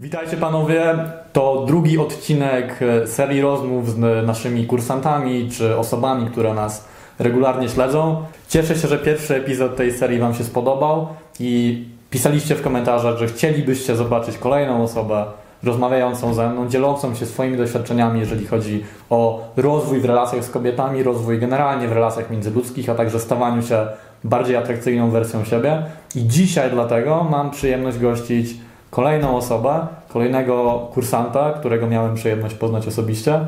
Witajcie panowie, to drugi odcinek e, serii rozmów z naszymi kursantami czy osobami, które nas regularnie śledzą. Cieszę się, że pierwszy epizod tej serii Wam się spodobał i pisaliście w komentarzach, że chcielibyście zobaczyć kolejną osobę rozmawiającą ze mną, dzielącą się swoimi doświadczeniami, jeżeli chodzi o rozwój w relacjach z kobietami, rozwój generalnie w relacjach międzyludzkich, a także stawaniu się bardziej atrakcyjną wersją siebie. I dzisiaj dlatego mam przyjemność gościć kolejną osobę, kolejnego kursanta, którego miałem przyjemność poznać osobiście.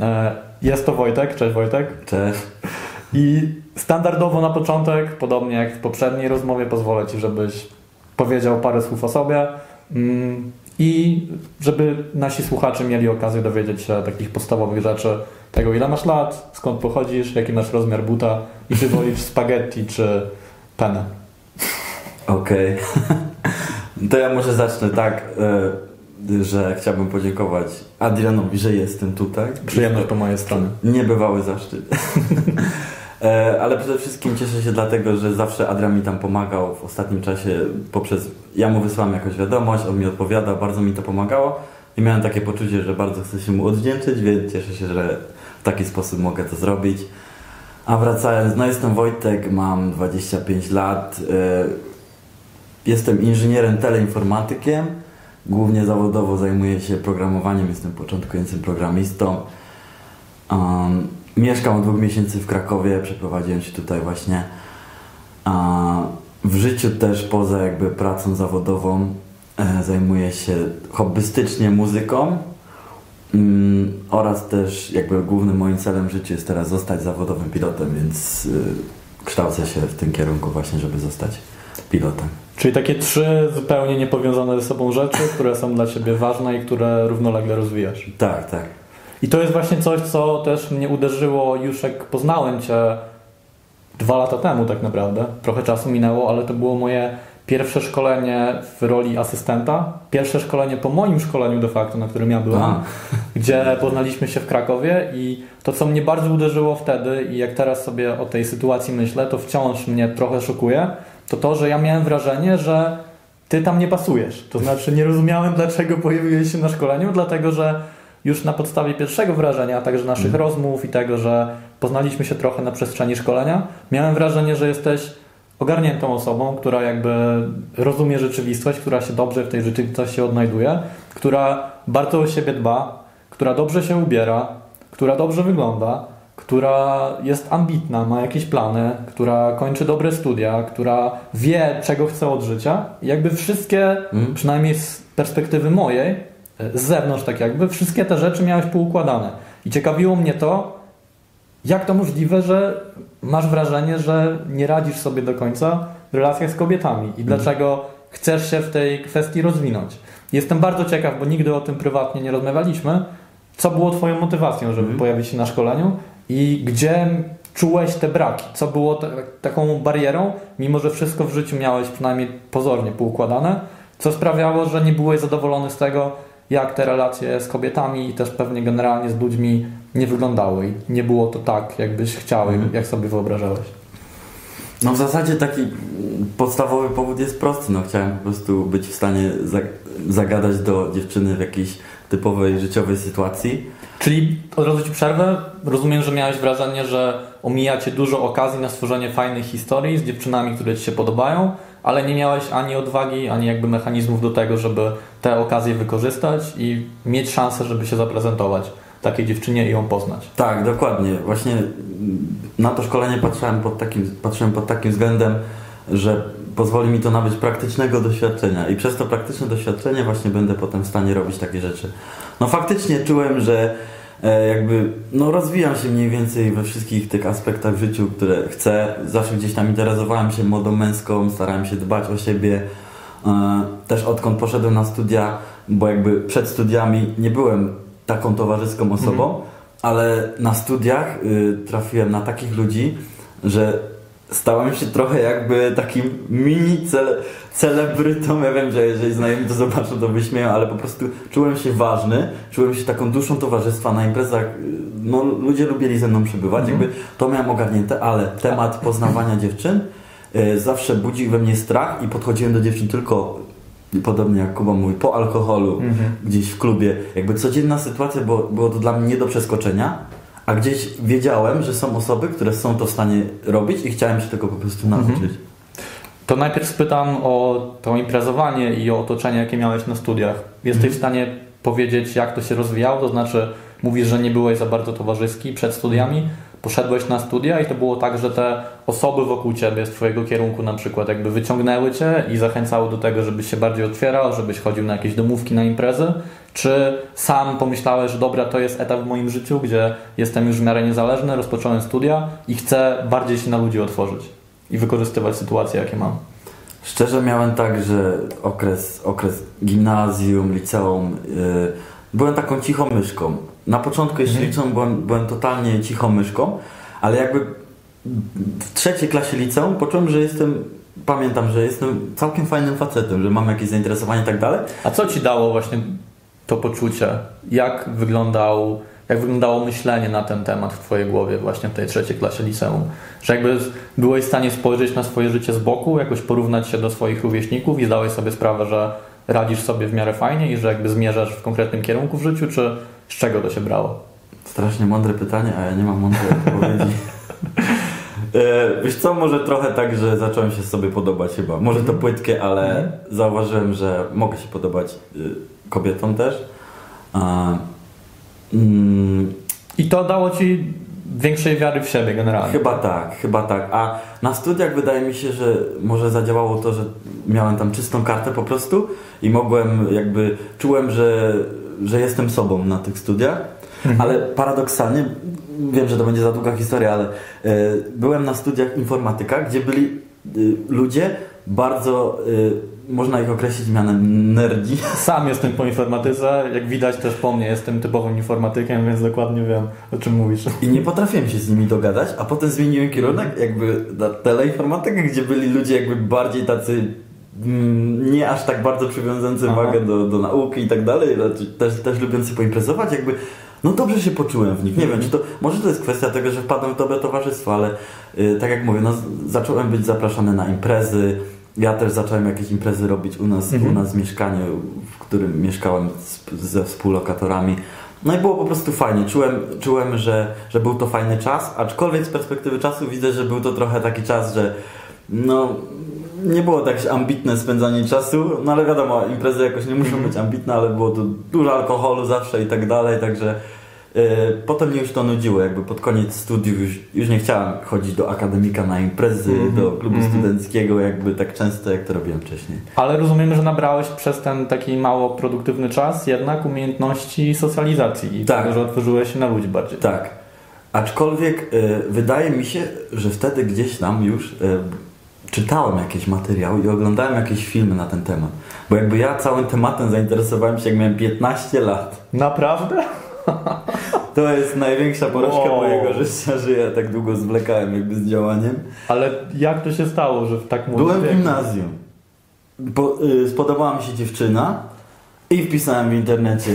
E, jest to Wojtek. Cześć Wojtek. Cześć. I standardowo na początek, podobnie jak w poprzedniej rozmowie, pozwolę Ci, żebyś powiedział parę słów o sobie mm, i żeby nasi słuchacze mieli okazję dowiedzieć się takich podstawowych rzeczy, tego ile masz lat, skąd pochodzisz, jaki masz rozmiar buta i czy wolisz spaghetti czy penę. Okej. Okay. To ja może zacznę tak, e, że chciałbym podziękować Adrianowi, że jestem tutaj. Przyjemność po mojej stronie. Niebywały zaszczyt. E, ale przede wszystkim cieszę się dlatego, że zawsze Adrian mi tam pomagał w ostatnim czasie poprzez... Ja mu wysłałem jakąś wiadomość, on mi odpowiada, bardzo mi to pomagało i miałem takie poczucie, że bardzo chcę się mu odwdzięczyć, więc cieszę się, że w taki sposób mogę to zrobić. A wracając, no jestem Wojtek, mam 25 lat, e, jestem inżynierem teleinformatykiem, głównie zawodowo zajmuję się programowaniem, jestem początkującym programistą. Um, mieszkam od dwóch miesięcy w Krakowie, przeprowadziłem się tutaj właśnie. w życiu też poza jakby pracą zawodową e, zajmuję się hobbystycznie muzyką mm, oraz też jakby głównym moim celem w życiu jest teraz zostać zawodowym pilotem, więc y, kształcę się w tym kierunku właśnie, żeby zostać pilotem. Czyli takie trzy zupełnie niepowiązane ze sobą rzeczy, które są dla Ciebie ważne i które równolegle rozwijasz. Tak, tak. I to jest właśnie coś, co też mnie uderzyło już jak poznałem Cię dwa lata temu tak naprawdę. Trochę czasu minęło, ale to było moje pierwsze szkolenie w roli asystenta. Pierwsze szkolenie po moim szkoleniu de facto, na którym ja byłem, gdzie poznaliśmy się w Krakowie i to, co mnie bardzo uderzyło wtedy i jak teraz sobie o tej sytuacji myślę, to wciąż mnie trochę szokuje, to to, że ja miałem wrażenie, że ty tam nie pasujesz. To znaczy nie rozumiałem, dlaczego pojawiłeś się na szkoleniu, dlatego że już na podstawie pierwszego wrażenia, a także naszych mm. rozmów i tego, że poznaliśmy się trochę na przestrzeni szkolenia, miałem wrażenie, że jesteś ogarniętą osobą, która jakby rozumie rzeczywistość, która się dobrze w tej rzeczywistości odnajduje, która bardzo o siebie dba, która dobrze się ubiera, która dobrze wygląda, która jest ambitna, ma jakieś plany, która kończy dobre studia, która wie, czego chce od życia. I jakby wszystkie, mm. przynajmniej z perspektywy mojej, z zewnątrz tak jakby, wszystkie te rzeczy miałeś poukładane. I ciekawiło mnie to, jak to możliwe, że masz wrażenie, że nie radzisz sobie do końca w relacjach z kobietami i mm. dlaczego chcesz się w tej kwestii rozwinąć. Jestem bardzo ciekaw, bo nigdy o tym prywatnie nie rozmawialiśmy. Co było Twoją motywacją, żeby mm. pojawić się na szkoleniu i gdzie czułeś te braki? Co było te, taką barierą, mimo że wszystko w życiu miałeś przynajmniej pozornie poukładane? Co sprawiało, że nie byłeś zadowolony z tego, jak te relacje z kobietami i też pewnie generalnie z ludźmi nie wyglądały i nie było to tak, jakbyś chciał, jak sobie wyobrażałeś? No w zasadzie taki podstawowy powód jest prosty. No chciałem po prostu być w stanie zagadać do dziewczyny w jakiejś typowej życiowej sytuacji Czyli od razu Ci przerwę. Rozumiem, że miałeś wrażenie, że omijacie dużo okazji na stworzenie fajnych historii z dziewczynami, które Ci się podobają, ale nie miałeś ani odwagi, ani jakby mechanizmów do tego, żeby te okazje wykorzystać i mieć szansę, żeby się zaprezentować takiej dziewczynie i ją poznać. Tak, dokładnie. Właśnie na to szkolenie patrzyłem pod takim, patrzyłem pod takim względem, że pozwoli mi to nabyć praktycznego doświadczenia i przez to praktyczne doświadczenie właśnie będę potem w stanie robić takie rzeczy. No faktycznie czułem, że e, jakby no rozwijam się mniej więcej we wszystkich tych aspektach w życiu, które chcę. Zawsze gdzieś tam interesowałem się modą męską, starałem się dbać o siebie. E, też odkąd poszedłem na studia, bo jakby przed studiami nie byłem taką towarzyską osobą, mm. ale na studiach y, trafiłem na takich ludzi, że stałem się trochę jakby takim mini cele, celebrytą. Ja wiem, że jeżeli znajomi to zobaczą, to wyśmieją, ale po prostu czułem się ważny, czułem się taką duszą towarzystwa na imprezach. No, ludzie lubili ze mną przybywać, mm. jakby to miałem ogarnięte, ale temat poznawania dziewczyn y, zawsze budził we mnie strach i podchodziłem do dziewczyn tylko podobnie jak Kuba mówi, po alkoholu, Mhm. gdzieś w klubie. Jakby codzienna sytuacja, było, było to dla mnie nie do przeskoczenia, a gdzieś wiedziałem, że są osoby, które są to w stanie robić i chciałem się tego po prostu Mhm. nauczyć. To najpierw spytam o to imprezowanie i o otoczenie, jakie miałeś na studiach. Jesteś Mhm. w stanie powiedzieć, jak to się rozwijało? To znaczy, mówisz, że nie byłeś za bardzo towarzyski przed studiami, poszedłeś na studia i to było tak, że te osoby wokół ciebie z twojego kierunku na przykład jakby wyciągnęły cię i zachęcały do tego, żebyś się bardziej otwierał, żebyś chodził na jakieś domówki, na imprezy? Czy sam pomyślałeś, że dobra, to jest etap w moim życiu, gdzie jestem już w miarę niezależny, rozpocząłem studia i chcę bardziej się na ludzi otworzyć i wykorzystywać sytuacje, jakie mam? Szczerze miałem tak, że okres, okres gimnazjum, liceum, yy, byłem taką cichą myszką. Na początku jeszcze Mhm. liceum byłem, byłem totalnie cichą myszką, ale jakby w trzeciej klasie liceum poczułem, że jestem, pamiętam, że jestem całkiem fajnym facetem, że mam jakieś zainteresowanie i tak dalej. A co ci dało właśnie to poczucie? Jak wyglądał, jak wyglądało myślenie na ten temat w twojej głowie właśnie w tej trzeciej klasie liceum? Że jakby byłeś w stanie spojrzeć na swoje życie z boku, jakoś porównać się do swoich rówieśników i zdałeś sobie sprawę, że radzisz sobie w miarę fajnie i że jakby zmierzasz w konkretnym kierunku w życiu, czy z czego to się brało? Strasznie mądre pytanie, a ja nie mam mądrej odpowiedzi. E, Wiesz co, może trochę tak, że zacząłem się sobie podobać chyba. Może to płytkie, ale Mhm. zauważyłem, że mogę się podobać y, kobietom też. Mm, I to dało ci większej wiary w siebie generalnie. chyba tak, chyba tak. A na studiach wydaje mi się, że może zadziałało to, że miałem tam czystą kartę po prostu i mogłem jakby, czułem, że, że jestem sobą na tych studiach. Mhm. Ale paradoksalnie, wiem, że to będzie za długa historia, ale e, byłem na studiach informatyka, gdzie byli ludzie bardzo, e, można ich określić mianem nerdzi. Sam jestem po informatyce, jak widać też po mnie jestem typowym informatykiem, więc dokładnie wiem o czym mówisz. I nie potrafiłem się z nimi dogadać, a potem zmieniłem kierunek jakby na teleinformatykę, gdzie byli ludzie jakby bardziej tacy mm, nie aż tak bardzo przywiązujący Aha. wagę do, do nauki i tak dalej, też, też lubiący poimprezować, jakby no dobrze się poczułem w nich. Nie wiem, czy to, może to jest kwestia tego, że wpadłem w dobre towarzystwo, ale y, tak jak mówię, no, zacząłem być zapraszany na imprezy, ja też zacząłem jakieś imprezy robić u nas, Mhm. u nas w mieszkaniu, w którym mieszkałem z, ze współlokatorami. No i było po prostu fajnie. Czułem, czułem że, że był to fajny czas, aczkolwiek z perspektywy czasu widzę, że był to trochę taki czas, że no nie było tak ambitne spędzanie czasu, no ale wiadomo, imprezy jakoś nie muszą być ambitne, ale było tu dużo alkoholu zawsze i tak dalej, także yy, potem mnie już to nudziło, jakby pod koniec studiów już, już nie chciałem chodzić do akademika na imprezy, Mhm. do klubu Mhm. studenckiego jakby tak często, jak to robiłem wcześniej. Ale rozumiem, że nabrałeś przez ten taki mało produktywny czas jednak umiejętności socjalizacji i Tak. tego, że otworzyłeś się na ludzi bardziej. Tak. Aczkolwiek y, wydaje mi się, że wtedy gdzieś tam już y, czytałem jakieś materiały i oglądałem jakieś filmy na ten temat. Bo jakby ja całym tematem zainteresowałem się jak miałem 15 lat. Naprawdę? To jest największa porażka Wow. mojego życia, że ja tak długo zwlekałem jakby z działaniem. Ale jak to się stało, że w tak młodym Byłem w gimnazjum. Po, y, spodobała mi się dziewczyna i wpisałem w internecie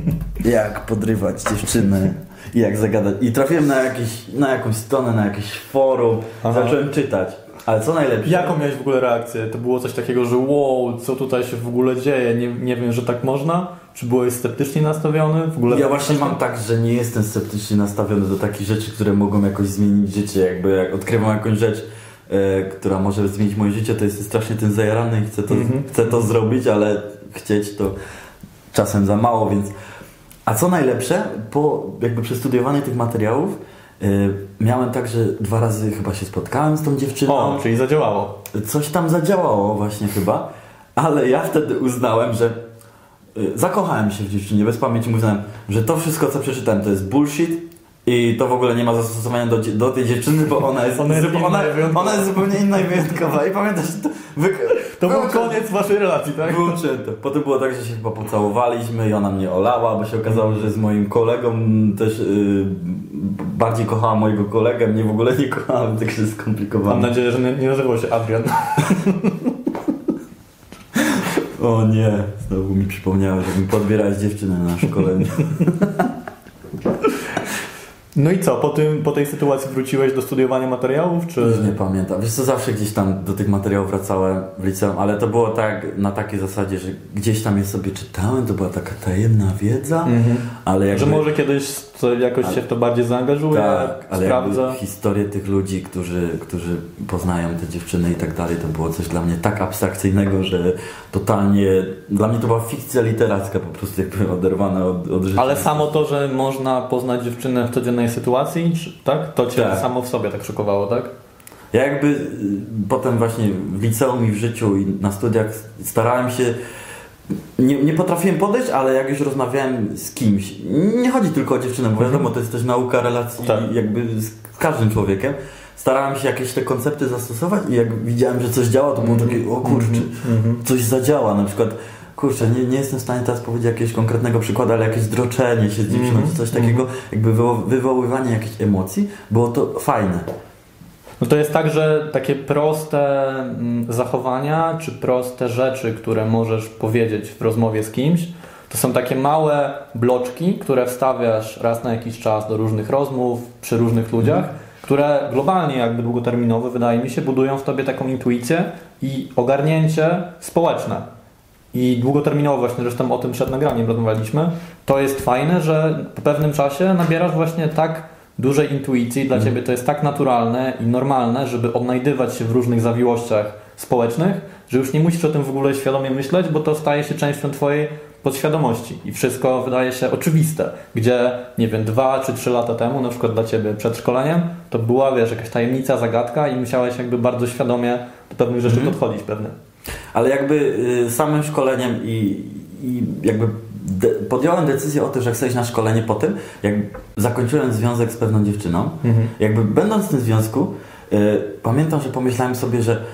jak podrywać dziewczynę i jak zagadać. I trafiłem na, jakiś, na jakąś stronę, na jakieś forum, Aha. zacząłem czytać. Ale co najlepsze? Jaką miałeś w ogóle reakcję? To było coś takiego, że wow, co tutaj się w ogóle dzieje? Nie, nie wiem, że tak można? Czy byłeś sceptycznie nastawiony? W ogóle Ja właśnie mam tak, że nie jestem sceptycznie nastawiony do takich rzeczy, które mogą jakoś zmienić życie. Jakby jak odkrywam jakąś rzecz, e, która może zmienić moje życie, to jestem strasznie tym zajarany i chcę to, Mhm. chcę to zrobić, ale chcieć to czasem za mało, więc... A co najlepsze, po jakby przestudiowaniu tych materiałów, miałem tak, że dwa razy chyba się spotkałem z tą dziewczyną. O, czyli zadziałało. Coś tam zadziałało właśnie chyba, ale ja wtedy uznałem, że y, zakochałem się w dziewczynie, bez pamięci uznałem, że to wszystko co przeczytałem to jest bullshit i to w ogóle nie ma zastosowania do, do tej dziewczyny, bo ona jest, Ona jest zupełnie- inna ona, i wyjątkowa. ona jest zupełnie inna i wyjątkowa i pamiętasz, to, wy, To był koniec waszej relacji, tak? Wyłączyłem to. Potem było tak, że się chyba pocałowaliśmy i ona mnie olała, bo się okazało, że z moim kolegą też yy, bardziej kochała mojego kolegę, mnie w ogóle nie kochała, tak się skomplikowało. Mam nadzieję, że nie, nie nazywał się Adrian. O nie, znowu mi przypomniało, że mi podbierać dziewczynę na szkoleniu. No i co, po, tym, po tej sytuacji wróciłeś do studiowania materiałów, czy... Już nie pamiętam. Wiesz co, zawsze gdzieś tam do tych materiałów wracałem w liceum, ale to było tak na takiej zasadzie, że gdzieś tam je sobie czytałem, to była taka tajemna wiedza, Mhm. ale jakby... Że może kiedyś to jakoś się w to bardziej zaangażuję, Tak, ale sprawdzę. jakby historię tych ludzi, którzy, którzy poznają te dziewczyny i tak dalej, to było coś dla mnie tak abstrakcyjnego, że totalnie, dla mnie to była fikcja literacka, po prostu jakby oderwana od, od życia. Ale samo to, że można poznać dziewczynę w codziennej sytuacji, tak? To cię Tak. samo w sobie tak szokowało, tak? Ja jakby y, potem właśnie w liceum i w życiu i na studiach starałem się nie, nie potrafiłem podejść, ale jak już rozmawiałem z kimś, nie chodzi tylko o dziewczynę, bo wiadomo, to jest też nauka relacji Tak. jakby z każdym człowiekiem. Starałem się jakieś te koncepty zastosować i jak widziałem, że coś działa, to było takie, o kurczę, Mhm. coś zadziała, na przykład kurczę, nie, nie jestem w stanie teraz powiedzieć jakiegoś konkretnego przykładu, ale jakieś droczenie się z dziewczyną, Mhm. czy coś takiego, jakby wywo- wywoływanie jakichś emocji, było to fajne. No to jest tak, że takie proste mm, zachowania, czy proste rzeczy, które możesz powiedzieć w rozmowie z kimś, to są takie małe bloczki, które wstawiasz raz na jakiś czas do różnych rozmów, przy różnych ludziach, które globalnie, jakby długoterminowo, wydaje mi się, budują w tobie taką intuicję i ogarnięcie społeczne. I długoterminowo właśnie, zresztą o tym przed nagraniem rozmawialiśmy, to jest fajne, że po pewnym czasie nabierasz właśnie tak dużej intuicji, dla Ciebie to jest tak naturalne i normalne, żeby odnajdywać się w różnych zawiłościach społecznych, że już nie musisz o tym w ogóle świadomie myśleć, bo to staje się częścią Twojej podświadomości i wszystko wydaje się oczywiste, gdzie, nie wiem, dwa czy trzy lata temu, na przykład dla Ciebie przed szkoleniem, to była, wiesz, jakaś tajemnica, zagadka i musiałeś jakby bardzo świadomie do pewnych rzeczy Mhm. podchodzić pewnie. Ale jakby y, samym szkoleniem i, i jakby de, podjąłem decyzję o tym, że chcę iść na szkolenie po tym, jak zakończyłem związek z pewną dziewczyną. Mhm. Jakby będąc w tym związku, y, pamiętam, że pomyślałem sobie, że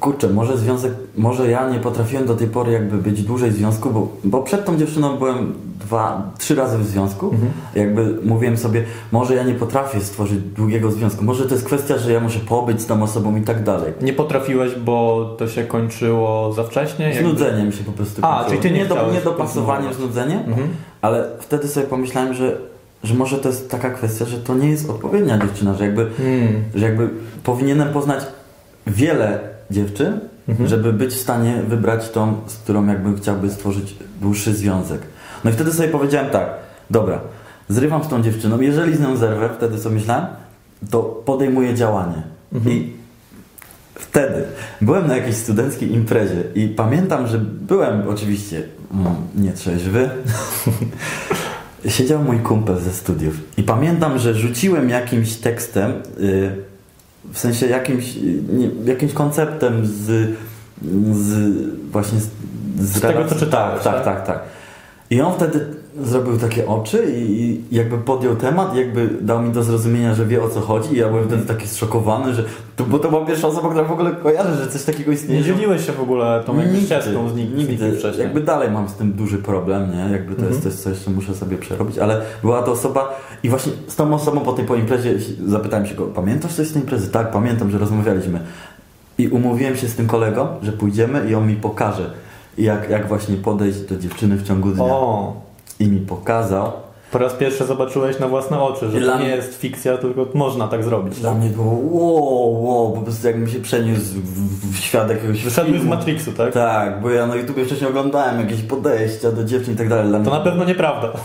kurczę, może związek, może ja nie potrafiłem do tej pory jakby być dłużej w związku, bo, bo przed tą dziewczyną byłem dwa, trzy razy w związku. Mhm. Jakby mówiłem sobie, może ja nie potrafię stworzyć długiego związku, może to jest kwestia, że ja muszę pobyć z tą osobą i tak dalej. Nie potrafiłeś, bo to się kończyło za wcześnie? Jakby- Znudzeniem się po prostu A, kończyło. czyli ty nie do, nie dopasowaniem, kontynuować. znudzeniem, Mhm. ale wtedy sobie pomyślałem, że, że może to jest taka kwestia, że to nie jest odpowiednia dziewczyna, że jakby, Hmm. że jakby powinienem poznać wiele dziewczyn, Mhm. żeby być w stanie wybrać tą, z którą jakby chciałby stworzyć dłuższy związek. No i wtedy sobie powiedziałem tak, dobra, zrywam z tą dziewczyną, jeżeli z nią zerwę, wtedy co myślałem, to podejmuję działanie. Mhm. I wtedy byłem na jakiejś studenckiej imprezie i pamiętam, że byłem oczywiście mm, nietrzeźwy. Siedział mój kumpel ze studiów i pamiętam, że rzuciłem jakimś tekstem, y, w sensie jakimś, nie, jakimś konceptem z, z właśnie z, Z tego, co czytałeś, Tak, tak? tak, tak, tak. I on wtedy zrobił takie oczy i, jakby podjął temat, jakby dał mi do zrozumienia, że wie o co chodzi i ja byłem wtedy taki zszokowany, że to, bo to była pierwsza osoba, która w ogóle kojarzy, że coś takiego istnieje. Nie dzieliłeś się w ogóle tą ścieżką z nik- z nikim nigdy. wcześniej. Jakby dalej mam z tym duży problem, nie? Jakby to Mhm. jest coś, co jeszcze muszę sobie przerobić, ale była to osoba i właśnie z tą osobą po tej po imprezie zapytałem się go, pamiętasz coś z tej imprezy? Tak, pamiętam, że rozmawialiśmy. I umówiłem się z tym kolegą, że pójdziemy i on mi pokaże, jak, jak właśnie podejść do dziewczyny w ciągu dnia. O, I mi pokazał. po raz pierwszy zobaczyłeś na własne oczy, że Dla to nie mnie- jest fikcja, tylko można tak zrobić. Dla mnie było wow, wow, po prostu jakbym się przeniósł w, w świat jakiegoś Wyszedłeś z. Matrixu, tak? Tak, bo ja na YouTubie wcześniej oglądałem jakieś podejścia do dziewczyn i tak dalej. To mnie- na pewno nieprawda.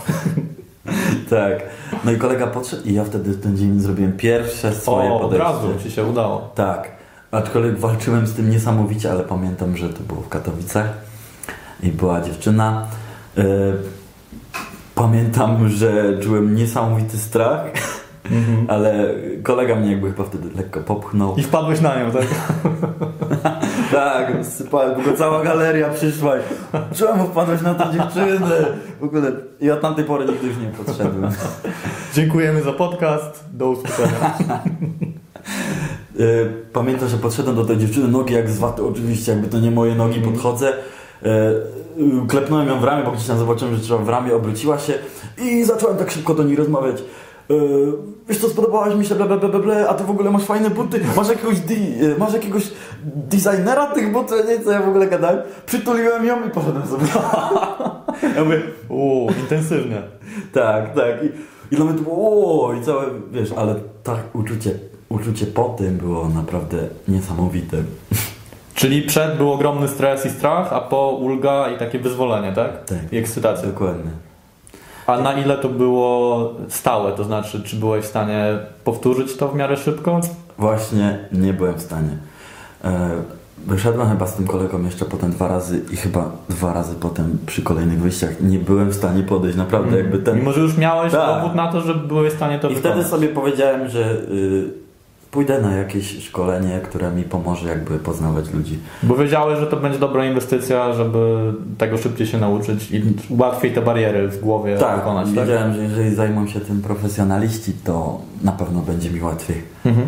Tak. No i kolega podszedł i ja wtedy ten dzień zrobiłem pierwsze swoje O, od podejście. razu ci się udało. Tak. Aczkolwiek walczyłem z tym niesamowicie, ale pamiętam, że to było w Katowicach i była dziewczyna. E, pamiętam, że czułem niesamowity strach, Mhm. ale kolega mnie jakby chyba wtedy lekko popchnął. I wpadłeś na nią, tak? Tak, sypałem, bo cała galeria przyszła. i, Czemu wpadłeś na tą dziewczynę? W ogóle i od tamtej pory nigdy już nie podszedłem. Dziękujemy za podcast. Do usłyszenia. E, Pamiętam, że podszedłem do tej dziewczyny, nogi jak z waty, oczywiście, jakby to nie moje nogi, podchodzę. E, Klepnąłem ją w ramię, bo gdzieś tam zobaczyłem, że trzeba w ramię, obróciła się i zacząłem tak szybko do niej rozmawiać. E, Wiesz co, spodobałaś mi się, ble, ble, ble, ble, a ty w ogóle masz fajne buty, masz jakiegoś, di, e, masz jakiegoś designera tych butów, nie co ja w ogóle gadałem. Przytuliłem ją i poszedłem sobie. Ja mówię, uuu, intensywnie. Tak, tak. I, I dla mnie to było o, i całe, wiesz, ale tak uczucie, uczucie po tym było naprawdę niesamowite. Czyli przed był ogromny stres i strach, a po ulga i takie wyzwolenie, tak? Tak. I ekscytacja. Dokładnie. A na ile to było stałe? To znaczy, czy byłeś w stanie powtórzyć to w miarę szybko? Właśnie nie byłem w stanie. E, wyszedłem chyba z tym kolegą jeszcze potem dwa razy i chyba dwa razy potem przy kolejnych wyjściach nie byłem w stanie podejść. Naprawdę jakby ten... Mimo, że już miałeś Tak. dowód na to, że byłeś w stanie to I wykonać. wtedy sobie powiedziałem, że y, pójdę na jakieś szkolenie, które mi pomoże jakby poznawać ludzi. Bo wiedziałeś, że to będzie dobra inwestycja, żeby tego szybciej się nauczyć i łatwiej te bariery w głowie Tak, pokonać, tak? wiedziałem, że jeżeli zajmą się tym profesjonaliści, to na pewno będzie mi łatwiej. Mhm.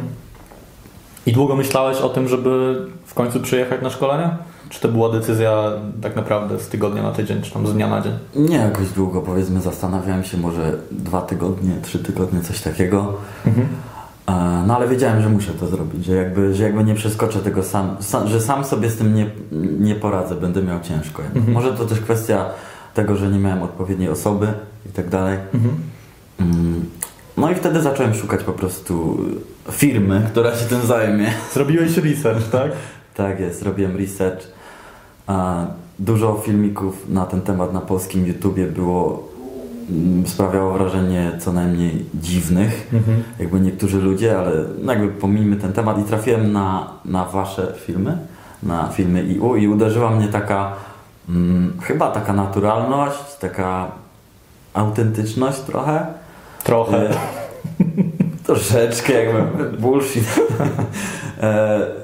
I długo myślałeś o tym, żeby w końcu przyjechać na szkolenie? Czy to była decyzja tak naprawdę z tygodnia na tydzień, czy tam z dnia na dzień? Nie jakoś długo, powiedzmy, zastanawiałem się, może dwa tygodnie, trzy tygodnie, coś takiego. Mhm. No ale wiedziałem, że muszę to zrobić, że jakby, że jakby nie przeskoczę tego sam, sam że sam sobie z tym nie, nie poradzę, będę miał ciężko. Mhm. Może to też kwestia tego, że nie miałem odpowiedniej osoby i tak dalej. Mhm. Mm, No i wtedy zacząłem szukać po prostu firmy, która się tym zajmie. Zrobiłeś research, tak? Tak jest, robiłem research. Dużo filmików na ten temat na polskim YouTubie było, sprawiało wrażenie co najmniej dziwnych. Mhm. Jakby niektórzy ludzie, ale jakby pomijmy ten temat i trafiłem na, na wasze filmy, na filmy IU i uderzyła mnie taka mm, chyba taka naturalność, taka autentyczność trochę. Trochę. E, troszeczkę jakby bullshit. e,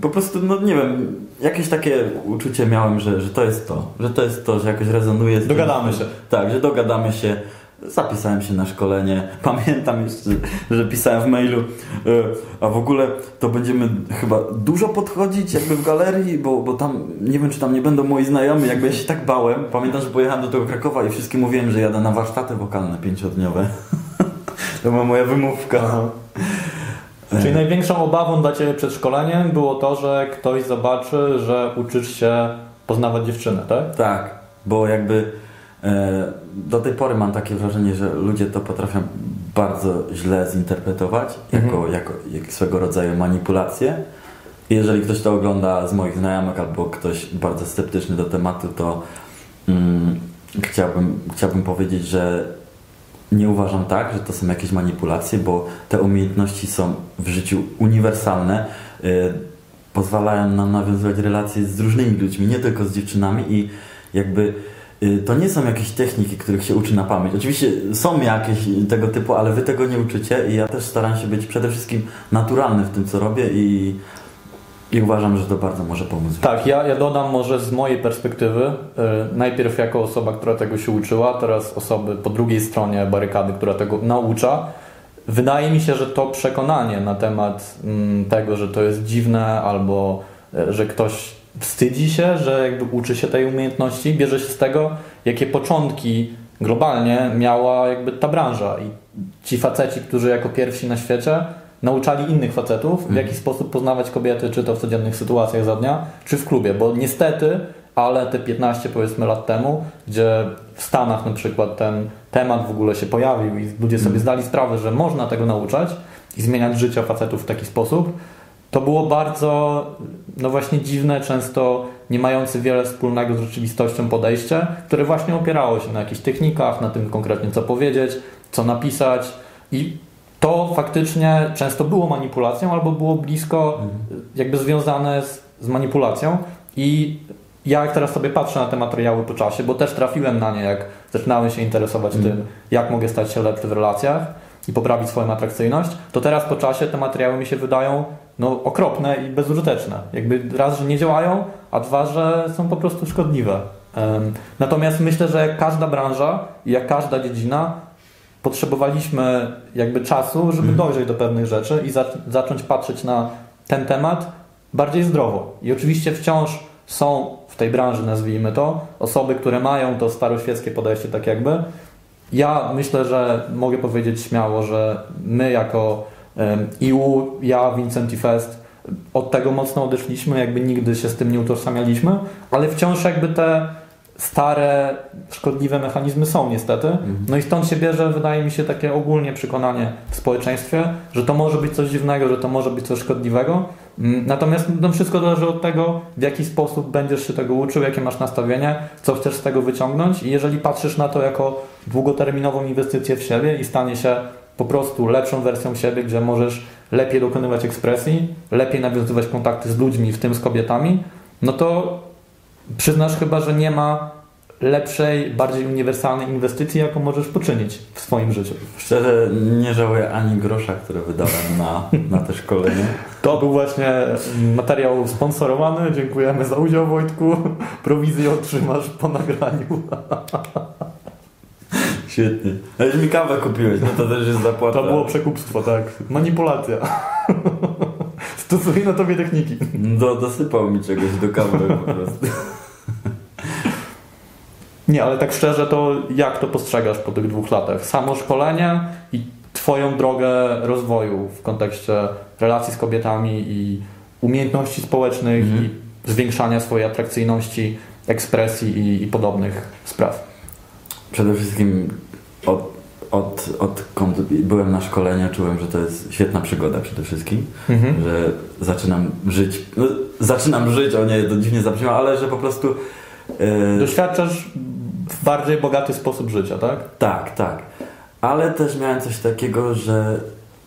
po prostu, no nie wiem, jakieś takie uczucie miałem, że, że to jest to, że to jest to, że jakoś rezonuje z tym. Dogadamy się. Tak, że dogadamy się. Zapisałem się na szkolenie. Pamiętam jeszcze, że pisałem w mailu, e, a w ogóle to będziemy chyba dużo podchodzić jakby w galerii, bo, bo tam nie wiem, czy tam nie będą moi znajomi, jakby ja się tak bałem. Pamiętam, że pojechałem do tego Krakowa i wszystkim mówiłem, że jadę na warsztaty wokalne pięciodniowe. To była moja wymówka. Czyli największą obawą dla Ciebie przed szkoleniem było to, że ktoś zobaczy, że uczysz się poznawać dziewczynę, tak? Tak, bo jakby e, do tej pory mam takie wrażenie, że ludzie to potrafią bardzo źle zinterpretować jako, Mhm. jako jak swego rodzaju manipulację. Jeżeli ktoś to ogląda z moich znajomych albo ktoś bardzo sceptyczny do tematu, to mm, chciałbym, chciałbym powiedzieć, że nie uważam tak, że to są jakieś manipulacje, bo te umiejętności są w życiu uniwersalne. y, pozwalają nam nawiązywać relacje z różnymi ludźmi, nie tylko z dziewczynami i jakby y, to nie są jakieś techniki, których się uczy na pamięć. Oczywiście są jakieś tego typu, ale wy tego nie uczycie i ja też staram się być przede wszystkim naturalny w tym, co robię i, i uważam, że to bardzo może pomóc. Tak, ja, ja dodam może z mojej perspektywy, y, najpierw jako osoba, która tego się uczyła, teraz osoby po drugiej stronie barykady, która tego naucza. Wydaje mi się, że to przekonanie na temat mm, tego, że to jest dziwne albo y, że ktoś wstydzi się, że jakby uczy się tej umiejętności, bierze się z tego, jakie początki globalnie miała jakby ta branża i ci faceci, którzy jako pierwsi na świecie nauczali innych facetów, w jaki sposób poznawać kobiety, czy to w codziennych sytuacjach za dnia, czy w klubie, bo niestety, ale te 15 powiedzmy lat temu, gdzie w Stanach na przykład ten temat w ogóle się pojawił i ludzie sobie zdali sprawę, że można tego nauczać i zmieniać życie facetów w taki sposób, to było bardzo, no właśnie dziwne, często nie mające wiele wspólnego z rzeczywistością podejście, które właśnie opierało się na jakichś technikach, na tym konkretnie co powiedzieć, co napisać i to faktycznie często było manipulacją albo było blisko jakby związane z, z manipulacją i ja jak teraz sobie patrzę na te materiały po czasie, bo też trafiłem na nie, jak zaczynałem się interesować tym, jak mogę stać się lepszy w relacjach i poprawić swoją atrakcyjność, to teraz po czasie te materiały mi się wydają no, okropne i bezużyteczne. Jakby raz, że nie działają, a dwa, że są po prostu szkodliwe. Natomiast myślę, że jak każda branża i jak każda dziedzina potrzebowaliśmy jakby czasu, żeby dojrzeć do pewnych rzeczy i za, zacząć patrzeć na ten temat bardziej zdrowo. I oczywiście wciąż są w tej branży, nazwijmy to, osoby, które mają to staroświeckie podejście tak jakby. Ja myślę, że mogę powiedzieć śmiało, że my jako EU, ja, Vincent i Fest od tego mocno odeszliśmy, jakby nigdy się z tym nie utożsamialiśmy, ale wciąż jakby te stare, szkodliwe mechanizmy są niestety. No i stąd się bierze, wydaje mi się, takie ogólnie przekonanie w społeczeństwie, że to może być coś dziwnego, że to może być coś szkodliwego. Mm, Natomiast no, wszystko zależy od tego, w jaki sposób będziesz się tego uczył, jakie masz nastawienie, co chcesz z tego wyciągnąć i jeżeli patrzysz na to jako długoterminową inwestycję w siebie i stanie się po prostu lepszą wersją siebie, gdzie możesz lepiej dokonywać ekspresji, lepiej nawiązywać kontakty z ludźmi, w tym z kobietami, no to przyznasz chyba, że nie ma lepszej, bardziej uniwersalnej inwestycji, jaką możesz poczynić w swoim życiu. Szczerze nie żałuję ani grosza, które wydałem na, na te szkolenie. To był właśnie materiał sponsorowany. Dziękujemy za udział Wojtku. Prowizję otrzymasz po nagraniu. Świetnie. Nawet mi kawę kupiłeś, no to też jest zapłata. To było przekupstwo, tak. Manipulacja. Stosuję na tobie techniki. Do, dosypał mi czegoś do kawy po prostu. Nie, ale tak szczerze, to jak to postrzegasz po tych dwóch latach? Samo szkolenie i twoją drogę rozwoju w kontekście relacji z kobietami i umiejętności społecznych Mhm. i zwiększania swojej atrakcyjności, ekspresji i, i podobnych spraw. Przede wszystkim od, od, odkąd byłem na szkoleniu, czułem, że to jest świetna przygoda przede wszystkim. Mhm. Że zaczynam żyć. No, zaczynam żyć, o nie, to dziwnie zabrzmiało, ale że po prostu. e, Doświadczasz w bardziej bogaty sposób życia, tak? Tak, tak. Ale też miałem coś takiego, że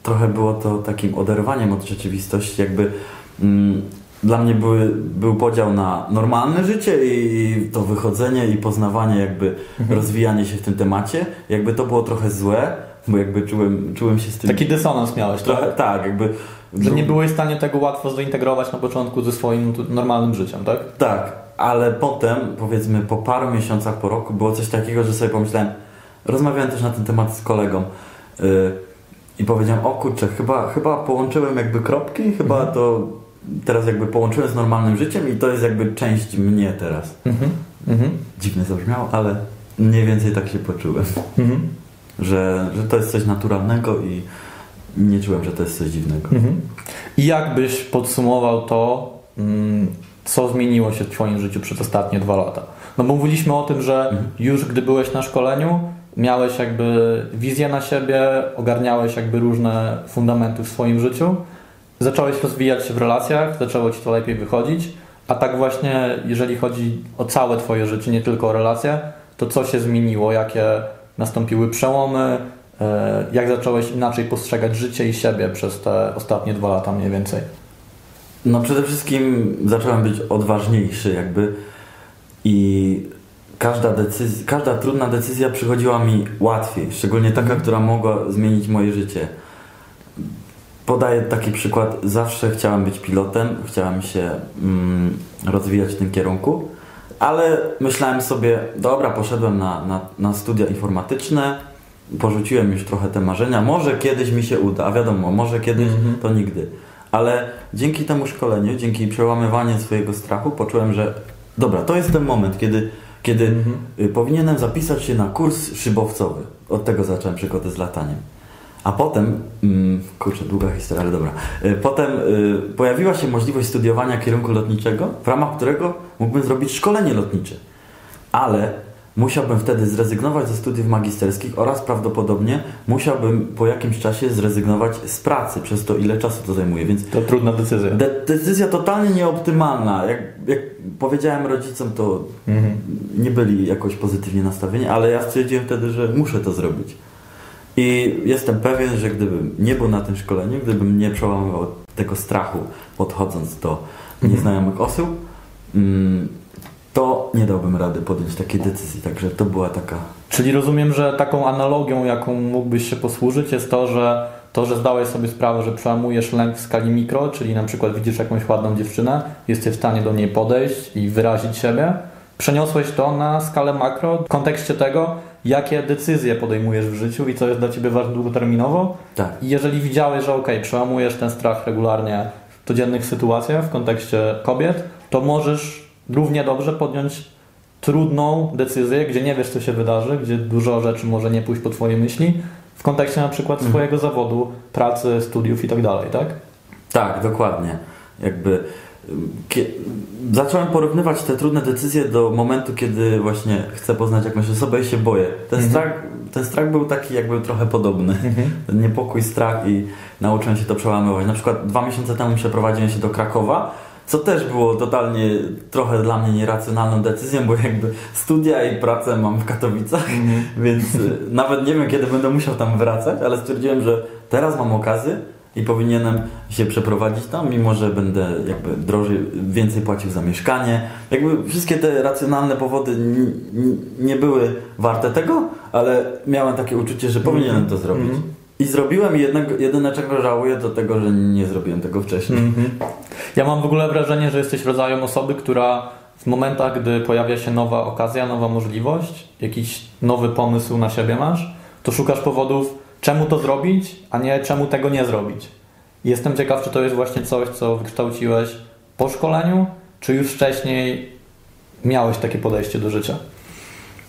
trochę było to takim oderwaniem od rzeczywistości, jakby mm, dla mnie były, był podział na normalne życie i to wychodzenie i poznawanie, jakby Mhm. rozwijanie się w tym temacie. Jakby to było trochę złe, bo jakby czułem, czułem się z tym... Taki dysonans miałeś, trochę, tak? tak, jakby... Że nie byłeś w stanie tego łatwo zintegrować na początku ze swoim normalnym życiem, tak? Tak, ale potem, powiedzmy po paru miesiącach po roku, było coś takiego, że sobie pomyślałem, rozmawiałem też na ten temat z kolegą yy, i powiedziałem, o kurczę, chyba, chyba połączyłem jakby kropki, chyba Mhm. to teraz jakby połączyłem z normalnym życiem i to jest jakby część mnie teraz. Mhm. Mhm. Dziwnie zabrzmiało, ale mniej więcej tak się poczułem, Mhm. że, że to jest coś naturalnego i nie czułem, że to jest coś dziwnego. Mhm. I jak byś podsumował to, mm, co zmieniło się w Twoim życiu przez ostatnie dwa lata? No bo mówiliśmy o tym, że Mhm. już gdy byłeś na szkoleniu, miałeś jakby wizję na siebie, ogarniałeś jakby różne fundamenty w swoim życiu, zacząłeś rozwijać się w relacjach, zaczęło Ci to lepiej wychodzić, a tak właśnie jeżeli chodzi o całe Twoje życie, nie tylko o relacje, to co się zmieniło, jakie nastąpiły przełomy, e, jak zacząłeś inaczej postrzegać życie i siebie przez te ostatnie dwa lata mniej więcej? No przede wszystkim zacząłem być odważniejszy jakby i każda decyzja, każda trudna decyzja przychodziła mi łatwiej, szczególnie taka, która mogła zmienić moje życie. Podaję taki przykład, zawsze chciałem być pilotem, chciałem się mm, rozwijać w tym kierunku, ale myślałem sobie, dobra, poszedłem na, na, na studia informatyczne, porzuciłem już trochę te marzenia, może kiedyś mi się uda, a wiadomo, może kiedyś Mhm. to nigdy. Ale dzięki temu szkoleniu, dzięki przełamywaniu swojego strachu, poczułem, że dobra, to jest ten moment, kiedy, kiedy Mhm. powinienem zapisać się na kurs szybowcowy. Od tego zacząłem przygodę z lataniem. A potem, mm, kurczę, długa historia, ale dobra. Y, Potem y, pojawiła się możliwość studiowania kierunku lotniczego, w ramach którego mógłbym zrobić szkolenie lotnicze. Ale musiałbym wtedy zrezygnować ze studiów magisterskich oraz prawdopodobnie musiałbym po jakimś czasie zrezygnować z pracy przez to, ile czasu to zajmuje. Więc To trudna decyzja. de decyzja totalnie nieoptymalna. Jak, jak powiedziałem rodzicom, to Mhm. nie byli jakoś pozytywnie nastawieni, ale ja stwierdziłem wtedy, że muszę to zrobić. I jestem pewien, że gdybym nie był na tym szkoleniu, gdybym nie przełamywał tego strachu podchodząc do Mhm. nieznajomych osób, mm, to nie dałbym rady podjąć takiej decyzji. Także to była taka. Czyli rozumiem, że taką analogią, jaką mógłbyś się posłużyć, jest to, że to, że zdałeś sobie sprawę, że przełamujesz lęk w skali mikro, czyli na przykład widzisz jakąś ładną dziewczynę, jesteś w stanie do niej podejść i wyrazić siebie, przeniosłeś to na skalę makro w kontekście tego, jakie decyzje podejmujesz w życiu i co jest dla Ciebie ważne długoterminowo. Tak. I jeżeli widziałeś, że ok, przełamujesz ten strach regularnie w codziennych sytuacjach w kontekście kobiet, to możesz równie dobrze podjąć trudną decyzję, gdzie nie wiesz, co się wydarzy, gdzie dużo rzeczy może nie pójść po Twojej myśli, w kontekście na przykład Mhm. swojego zawodu, pracy, studiów i tak dalej, tak? Tak, dokładnie. Jakby zacząłem porównywać te trudne decyzje do momentu, kiedy właśnie chcę poznać jakąś osobę i się boję. Ten, Mhm. strach, ten strach był taki jakby trochę podobny. Ten niepokój, strach i nauczyłem się to przełamywać. Na przykład dwa miesiące temu przeprowadziłem się do Krakowa, co też było totalnie trochę dla mnie nieracjonalną decyzją, bo jakby studia i pracę mam w Katowicach, więc y, nawet nie wiem kiedy będę musiał tam wracać, ale stwierdziłem, że teraz mam okazję i powinienem się przeprowadzić tam, mimo że będę jakby drożej, więcej płacił za mieszkanie. Jakby wszystkie te racjonalne powody nie były warte tego, ale miałem takie uczucie, że powinienem to zrobić. Mhm. I zrobiłem i jednego, jedyne czego żałuję to tego, że nie zrobiłem tego wcześniej. Mhm. Ja mam w ogóle wrażenie, że jesteś rodzajem osoby, która w momentach, gdy pojawia się nowa okazja, nowa możliwość, jakiś nowy pomysł na siebie masz, to szukasz powodów, czemu to zrobić, a nie czemu tego nie zrobić. Jestem ciekaw, czy to jest właśnie coś, co wykształciłeś po szkoleniu, czy już wcześniej miałeś takie podejście do życia?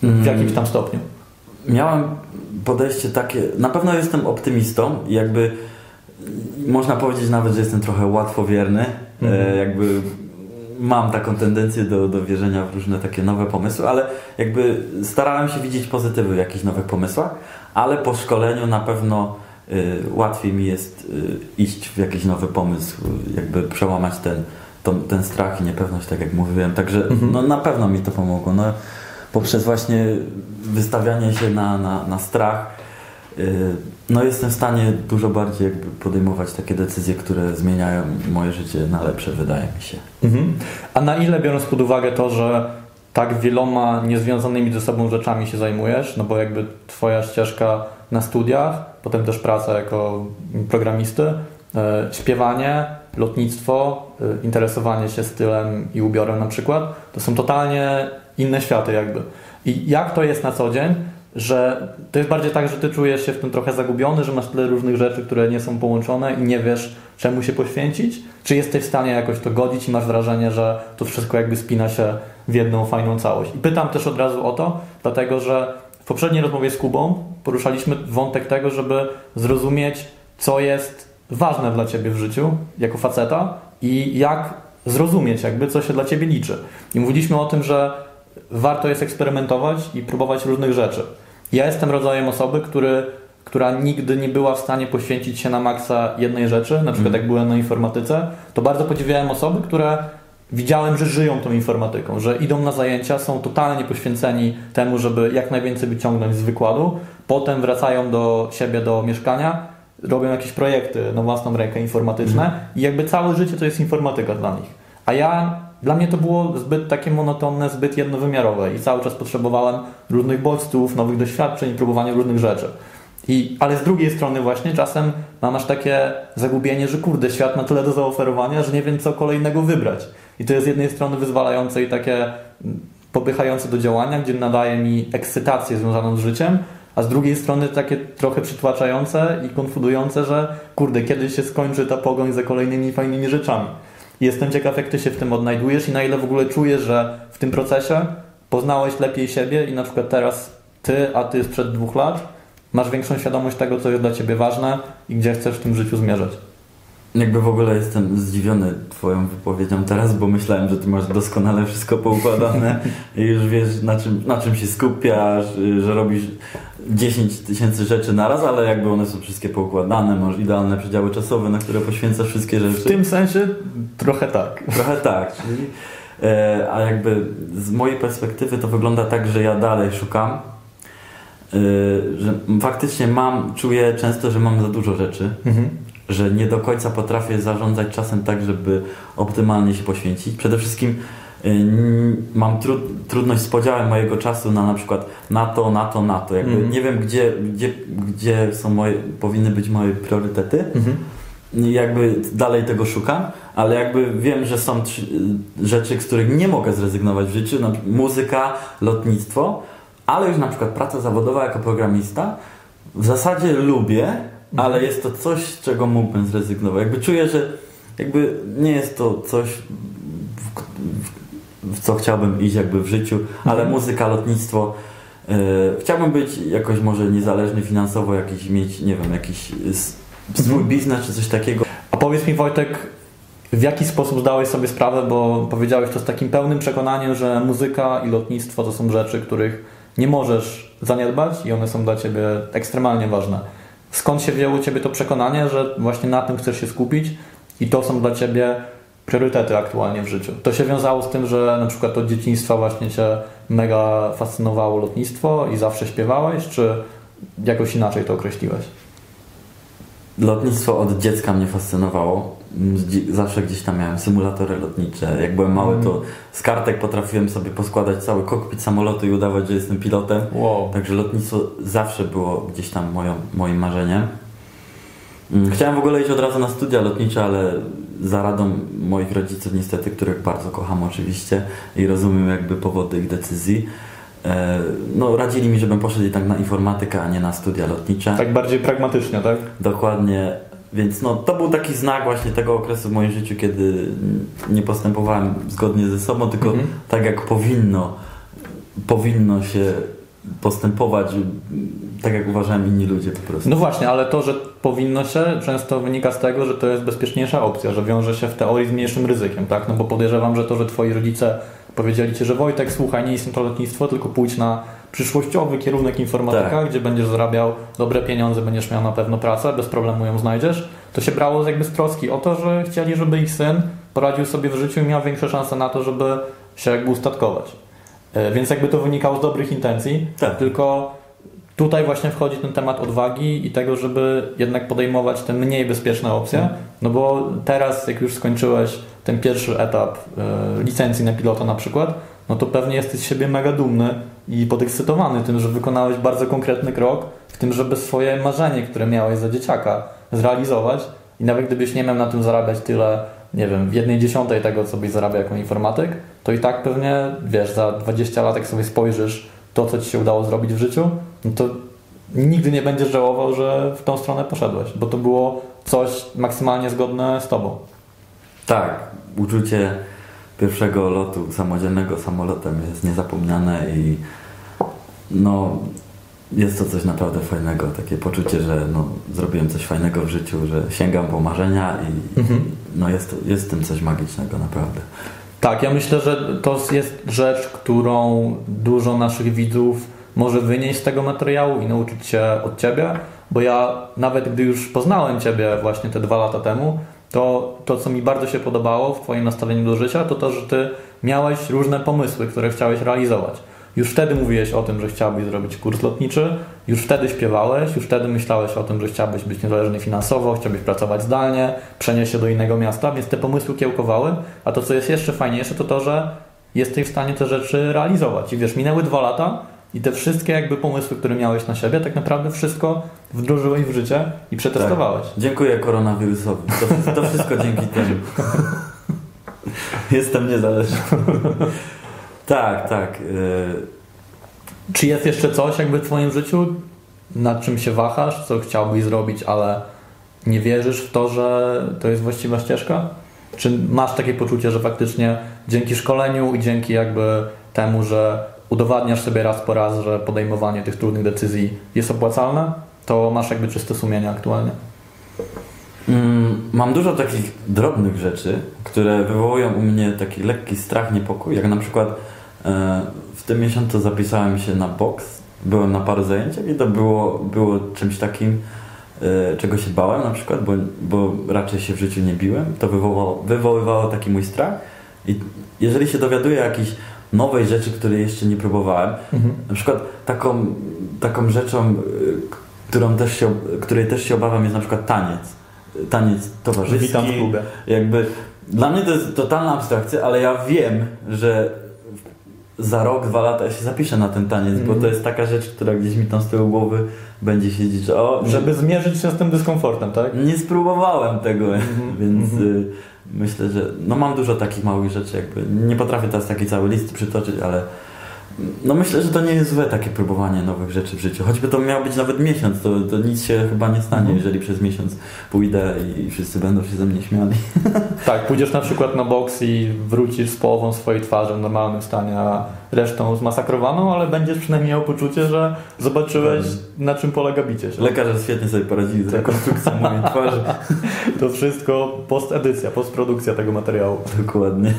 W jakimś tam stopniu. Miałem podejście takie, na pewno jestem optymistą i jakby można powiedzieć nawet, że jestem trochę łatwowierny, Mhm. e, jakby mam taką tendencję do, do wierzenia w różne takie nowe pomysły, ale jakby starałem się widzieć pozytywy w jakichś nowych pomysłach, ale po szkoleniu na pewno y, łatwiej mi jest y, iść w jakiś nowy pomysł, jakby przełamać ten, tą, ten strach i niepewność, tak jak mówiłem, także Mhm. no, na pewno mi to pomogło. No, poprzez właśnie wystawianie się na, na, na strach, no jestem w stanie dużo bardziej jakby podejmować takie decyzje, które zmieniają moje życie na lepsze, wydaje mi się. Mhm. A na ile biorąc pod uwagę to, że tak wieloma niezwiązanymi ze sobą rzeczami się zajmujesz, no bo jakby twoja ścieżka na studiach, potem też praca jako programisty, e, śpiewanie, lotnictwo, e, interesowanie się stylem i ubiorem na przykład, to są totalnie inne światy jakby. I jak to jest na co dzień, że to jest bardziej tak, że ty czujesz się w tym trochę zagubiony, że masz tyle różnych rzeczy, które nie są połączone i nie wiesz czemu się poświęcić? Czy jesteś w stanie jakoś to godzić i masz wrażenie, że to wszystko jakby spina się w jedną fajną całość? I pytam też od razu o to, dlatego że w poprzedniej rozmowie z Kubą poruszaliśmy wątek tego, żeby zrozumieć, co jest ważne dla ciebie w życiu jako faceta i jak zrozumieć jakby, co się dla ciebie liczy. I mówiliśmy o tym, że warto jest eksperymentować i próbować różnych rzeczy. Ja jestem rodzajem osoby, który, która nigdy nie była w stanie poświęcić się na maksa jednej rzeczy, na przykład Mhm. jak byłem na informatyce, to bardzo podziwiałem osoby, które widziałem, że żyją tą informatyką, że idą na zajęcia, są totalnie poświęceni temu, żeby jak najwięcej wyciągnąć z wykładu, potem wracają do siebie, do mieszkania, robią jakieś projekty na własną rękę informatyczne i jakby całe życie to jest informatyka dla nich. A ja, dla mnie to było zbyt takie monotonne, zbyt jednowymiarowe i cały czas potrzebowałem różnych bodźców, nowych doświadczeń, próbowania różnych rzeczy. I, ale z drugiej strony właśnie czasem mam aż takie zagubienie, że kurde, świat ma tyle do zaoferowania, że nie wiem co kolejnego wybrać. I to jest z jednej strony wyzwalające i takie mm, popychające do działania, gdzie nadaje mi ekscytację związaną z życiem, a z drugiej strony takie trochę przytłaczające i konfudujące, że kurde, kiedy się skończy ta pogoń za kolejnymi fajnymi rzeczami. Jestem ciekaw, jak ty się w tym odnajdujesz i na ile w ogóle czujesz, że w tym procesie poznałeś lepiej siebie i na przykład teraz ty, a ty sprzed dwóch lat masz większą świadomość tego, co jest dla ciebie ważne i gdzie chcesz w tym życiu zmierzać. Jakby w ogóle jestem zdziwiony Twoją wypowiedzią teraz, bo myślałem, że Ty masz doskonale wszystko poukładane i już wiesz na czym, na czym się skupiasz, że robisz 10 tysięcy rzeczy naraz, ale jakby one są wszystkie poukładane, masz idealne przedziały czasowe, na które poświęcasz wszystkie rzeczy. W tym sensie trochę tak. Trochę tak, czyli, e, a jakby z mojej perspektywy to wygląda tak, że ja dalej szukam, e, że faktycznie mam, czuję często, że mam za dużo rzeczy, Mhm. Że nie do końca potrafię zarządzać czasem tak, żeby optymalnie się poświęcić. Przede wszystkim y, mam tru, trudność z podziałem mojego czasu na na przykład na to, na to, na to. Jakby Mhm. nie wiem, gdzie, gdzie, gdzie są moje, powinny być moje priorytety. Mhm. I jakby dalej tego szukam, ale jakby wiem, że są trzy, y, rzeczy, z których nie mogę zrezygnować w życiu, na, muzyka, lotnictwo, ale już na przykład praca zawodowa jako programista w zasadzie lubię, ale jest to coś, z czego mógłbym zrezygnować. Jakby czuję, że jakby nie jest to coś, w, w, co chciałbym iść jakby w życiu, ale Mhm. muzyka, lotnictwo. y, chciałbym być jakoś może niezależny finansowo, jakiś mieć, nie wiem, jakiś swój Mhm. biznes czy coś takiego. A powiedz mi Wojtek, w jaki sposób zdałeś sobie sprawę, bo powiedziałeś to z takim pełnym przekonaniem, że muzyka i lotnictwo to są rzeczy, których nie możesz zaniedbać i one są dla ciebie ekstremalnie ważne. Skąd się wzięło u ciebie to przekonanie, że właśnie na tym chcesz się skupić i to są dla ciebie priorytety aktualnie w życiu? To się wiązało z tym, że na przykład od dzieciństwa właśnie cię mega fascynowało lotnictwo i zawsze śpiewałeś, czy jakoś inaczej to określiłeś? Lotnictwo od dziecka mnie fascynowało. Zawsze gdzieś tam miałem symulatory lotnicze. Jak byłem mały, to z kartek potrafiłem sobie poskładać cały kokpit samolotu i udawać, że jestem pilotem. Wow. Także lotnictwo zawsze było gdzieś tam moją, moim marzeniem. Mm, chciałem w ogóle iść od razu na studia lotnicze, ale za radą moich rodziców niestety, których bardzo kocham oczywiście i rozumiem jakby powody ich decyzji, e, no radzili mi, żebym poszedł jednak na informatykę, a nie na studia lotnicze. Tak bardziej pragmatycznie, tak? Dokładnie. Więc no, to był taki znak właśnie tego okresu w moim życiu, kiedy nie postępowałem zgodnie ze sobą, tylko mhm. tak jak powinno, powinno się postępować tak, jak uważają inni ludzie po prostu. No właśnie, ale to, że powinno się, często wynika z tego, że to jest bezpieczniejsza opcja, że wiąże się w teorii z mniejszym ryzykiem, tak? No bo podejrzewam, że to, że twoi rodzice powiedzieli ci, że Wojtek, słuchaj, nie istnieje to lotnictwo, tylko pójdź na przyszłościowy kierunek informatyka, tak. gdzie będziesz zarabiał dobre pieniądze, będziesz miał na pewno pracę, bez problemu ją znajdziesz. To się brało jakby z troski o to, że chcieli, żeby ich syn poradził sobie w życiu i miał większe szanse na to, żeby się jakby ustatkować. E, więc jakby to wynikało z dobrych intencji, tak. tylko tutaj właśnie wchodzi ten temat odwagi i tego, żeby jednak podejmować te mniej bezpieczne opcje, mhm. no bo teraz jak już skończyłeś ten pierwszy etap e, licencji na pilota na przykład, no to pewnie jesteś z siebie mega dumny i podekscytowany tym, że wykonałeś bardzo konkretny krok w tym, żeby swoje marzenie, które miałeś za dzieciaka zrealizować i nawet gdybyś nie miał na tym zarabiać tyle nie wiem, w jednej dziesiątej tego, co byś zarabiał jako informatyk, to i tak pewnie, wiesz, za 20 lat, jak sobie spojrzysz to, co ci się udało zrobić w życiu, no to nigdy nie będziesz żałował, że w tą stronę poszedłeś, bo to było coś maksymalnie zgodne z tobą. Tak, uczucie pierwszego lotu samodzielnego samolotem jest niezapomniane i no jest to coś naprawdę fajnego, takie poczucie, że no, zrobiłem coś fajnego w życiu, że sięgam po marzenia i mhm. no, jest, jest w tym coś magicznego naprawdę. Tak, ja myślę, że to jest rzecz, którą dużo naszych widzów może wynieść z tego materiału i nauczyć się od Ciebie, bo ja nawet gdy już poznałem Ciebie właśnie te dwa lata temu, to to, co mi bardzo się podobało w Twoim nastawieniu do życia, to to, że Ty miałeś różne pomysły, które chciałeś realizować. Już wtedy mówiłeś o tym, że chciałbyś zrobić kurs lotniczy, już wtedy śpiewałeś, już wtedy myślałeś o tym, że chciałbyś być niezależny finansowo, chciałbyś pracować zdalnie, przenieść się do innego miasta, więc te pomysły kiełkowały, a to, co jest jeszcze fajniejsze, to to, że jesteś w stanie te rzeczy realizować. I wiesz, minęły dwa lata i te wszystkie jakby pomysły, które miałeś na siebie, tak naprawdę wszystko wdrożyłeś w życie i przetestowałeś. Tak. Dziękuję koronawirusowi. To, to wszystko dzięki temu. Jestem niezależny. Tak, tak. Y, Czy jest jeszcze coś jakby w Twoim życiu, nad czym się wahasz, co chciałbyś zrobić, ale nie wierzysz w to, że to jest właściwa ścieżka? Czy masz takie poczucie, że faktycznie dzięki szkoleniu i dzięki jakby temu, że udowadniasz sobie raz po raz, że podejmowanie tych trudnych decyzji jest opłacalne, to masz jakby czyste sumienie aktualnie? Mm, mam dużo takich drobnych rzeczy, które wywołują u mnie taki lekki strach, niepokój, jak na przykład w tym miesiącu zapisałem się na boks. Byłem na paru zajęciach i to było, było czymś takim, e, czego się bałem na przykład, bo, bo raczej się w życiu nie biłem. To wywołało, wywoływało taki mój strach. I jeżeli się dowiaduję jakiejś nowej rzeczy, której jeszcze nie próbowałem, mhm. na przykład taką, taką rzeczą, e, którą też się, której też się obawiam jest na przykład taniec. Taniec towarzyski. Witam w klubie. Jakby, dla mnie to jest totalna abstrakcja, ale ja wiem, że za rok, dwa lata ja się zapiszę na ten taniec, mm. bo to mhm. jest taka rzecz, która gdzieś mi tam z tyłu głowy będzie siedzieć, że o... Żeby zmierzyć się z tym dyskomfortem, tak? Nie spróbowałem tego, mm -hmm. więc mm -hmm. myślę, że no mam dużo takich małych rzeczy, jakby nie potrafię teraz taki cały list przytoczyć, ale No myślę, że to nie jest złe takie próbowanie nowych rzeczy w życiu. Choćby to miał być nawet miesiąc, to, to nic się chyba nie stanie, Mhm. jeżeli przez miesiąc pójdę i wszyscy będą się ze mnie śmiali. Tak, pójdziesz na przykład na boks i wrócisz z połową swojej twarzy w normalnym stanie, a resztą zmasakrowaną, ale będziesz przynajmniej miał poczucie, że zobaczyłeś na czym polega bicie się. Lekarze świetnie sobie poradzili z rekonstrukcją mojej twarzy. To wszystko postedycja, postprodukcja tego materiału. Dokładnie.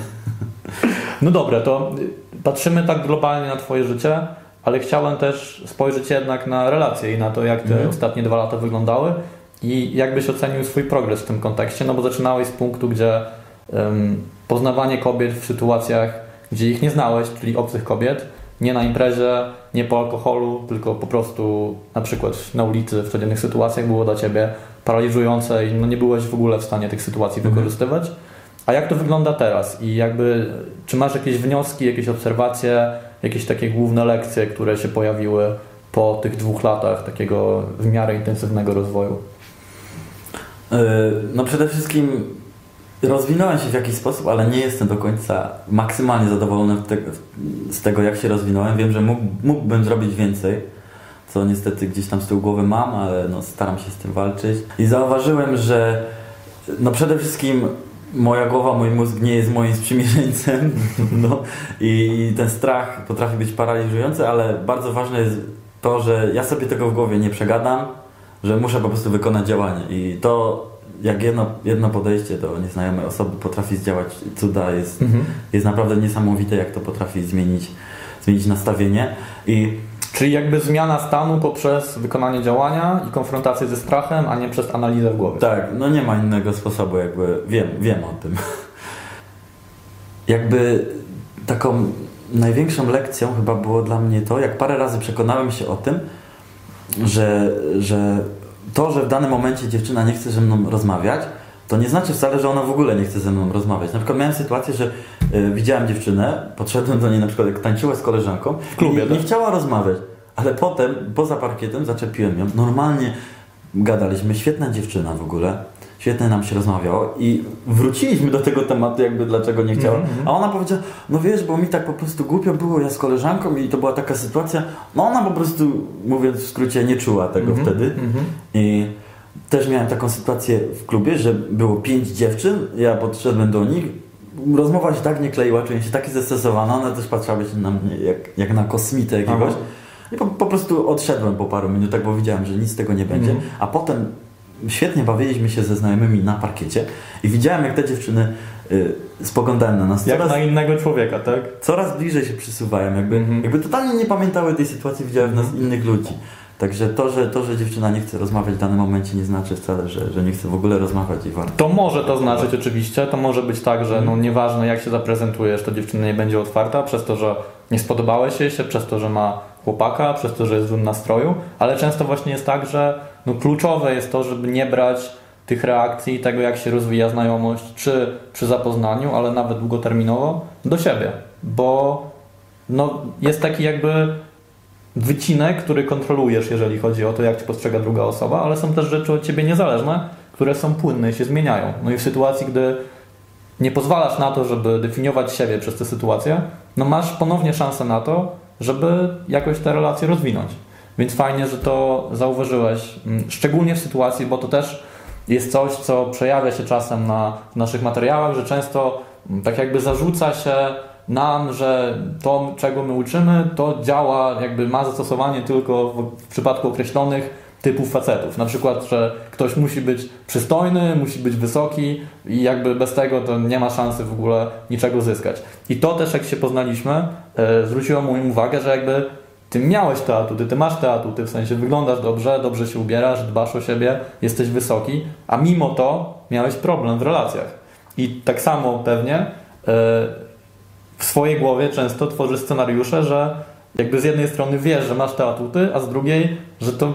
No dobra, to patrzymy tak globalnie na Twoje życie, ale chciałem też spojrzeć jednak na relacje i na to, jak te Mhm. ostatnie dwa lata wyglądały i jakbyś ocenił swój progres w tym kontekście, no bo zaczynałeś z punktu, gdzie em, poznawanie kobiet w sytuacjach, gdzie ich nie znałeś, czyli obcych kobiet, nie na imprezie, nie po alkoholu, tylko po prostu na przykład na ulicy, w codziennych sytuacjach było dla Ciebie paraliżujące i no nie byłeś w ogóle w stanie tych sytuacji Mhm. wykorzystywać. A jak to wygląda teraz? I jakby, czy masz jakieś wnioski, jakieś obserwacje, jakieś takie główne lekcje, które się pojawiły po tych dwóch latach takiego w miarę intensywnego rozwoju? Yy, No przede wszystkim rozwinąłem się w jakiś sposób, ale nie jestem do końca maksymalnie zadowolony z tego, jak się rozwinąłem. Wiem, że mógł, mógłbym zrobić więcej, co niestety gdzieś tam z tyłu głowy mam, ale no staram się z tym walczyć. I zauważyłem, że no przede wszystkim moja głowa, mój mózg nie jest moim sprzymierzeńcem no, i ten strach potrafi być paraliżujący, ale bardzo ważne jest to, że ja sobie tego w głowie nie przegadam, że muszę po prostu wykonać działanie. I to jak jedno, jedno podejście do nieznajomej osoby potrafi zdziałać cuda, jest, jest naprawdę niesamowite, jak to potrafi zmienić, zmienić nastawienie. I Czyli jakby zmiana stanu poprzez wykonanie działania i konfrontację ze strachem, a nie przez analizę w głowie. Tak, no nie ma innego sposobu, jakby wiem, wiem o tym. Jakby taką największą lekcją chyba było dla mnie to, jak parę razy przekonałem się o tym, że, że to, że w danym momencie dziewczyna nie chce ze mną rozmawiać, to nie znaczy wcale, że ona w ogóle nie chce ze mną rozmawiać. Na przykład miałem sytuację, że y, widziałem dziewczynę, podszedłem do niej na przykład jak tańczyła z koleżanką W klubie, i tak? nie chciała rozmawiać, ale potem poza parkietem zaczepiłem ją. Normalnie gadaliśmy, świetna dziewczyna w ogóle. Świetnie nam się rozmawiało i wróciliśmy do tego tematu, jakby dlaczego nie chciała. Mhm, mhm. A ona powiedziała, no wiesz, bo mi tak po prostu głupio było, ja z koleżanką i to była taka sytuacja, no ona po prostu, mówiąc w skrócie, nie czuła tego Mhm, wtedy. mhm. I też miałem taką sytuację w klubie, że było pięć dziewczyn, ja podszedłem do nich, rozmowa się tak nie kleiła, czułem się taki zestresowany, one też patrzyły się na mnie jak, jak na kosmitę jakiegoś. Aha. I po, po prostu odszedłem po paru minutach, bo widziałem, że nic z tego nie będzie. Mhm. A potem świetnie bawiliśmy się ze znajomymi na parkiecie i widziałem, jak te dziewczyny y, spoglądają na nas. Jak Coraz, na innego człowieka, tak? coraz bliżej się przysuwają, jakby, Mhm. jakby totalnie nie pamiętały tej sytuacji, widziałem w nas innych ludzi. Także to że, to, że dziewczyna nie chce rozmawiać w danym momencie nie znaczy wcale, że, że nie chce w ogóle rozmawiać i warto. To może to znaczyć oczywiście, to może być tak, że no nieważne jak się zaprezentujesz, to dziewczyna nie będzie otwarta przez to, że nie spodobałeś jej się, przez to, że ma chłopaka, przez to, że jest w złym nastroju, ale często właśnie jest tak, że no kluczowe jest to, żeby nie brać tych reakcji, tego jak się rozwija znajomość, czy przy zapoznaniu, ale nawet długoterminowo, do siebie, bo no, jest taki jakby wycinek, który kontrolujesz, jeżeli chodzi o to, jak cię postrzega druga osoba, ale są też rzeczy od ciebie niezależne, które są płynne i się zmieniają. No i w sytuacji, gdy nie pozwalasz na to, żeby definiować siebie przez tę sytuację, no masz ponownie szansę na to, żeby jakoś te relacje rozwinąć. Więc fajnie, że to zauważyłeś, mm, szczególnie w sytuacji, bo to też jest coś, co przejawia się czasem na naszych materiałach, że często mm, tak jakby zarzuca się nam, że to, czego my uczymy, to działa, jakby ma zastosowanie tylko w, w przypadku określonych typów facetów. Na przykład, że ktoś musi być przystojny, musi być wysoki i jakby bez tego to nie ma szansy w ogóle niczego zyskać. I to też jak się poznaliśmy, e, zwróciło moją uwagę, że jakby ty miałeś te atuty, ty masz te atuty, w sensie wyglądasz dobrze, dobrze się ubierasz, dbasz o siebie, jesteś wysoki, a mimo to miałeś problem w relacjach. I tak samo pewnie e, w swojej głowie często tworzysz scenariusze, że jakby z jednej strony wiesz, że masz te atuty, a z drugiej, że to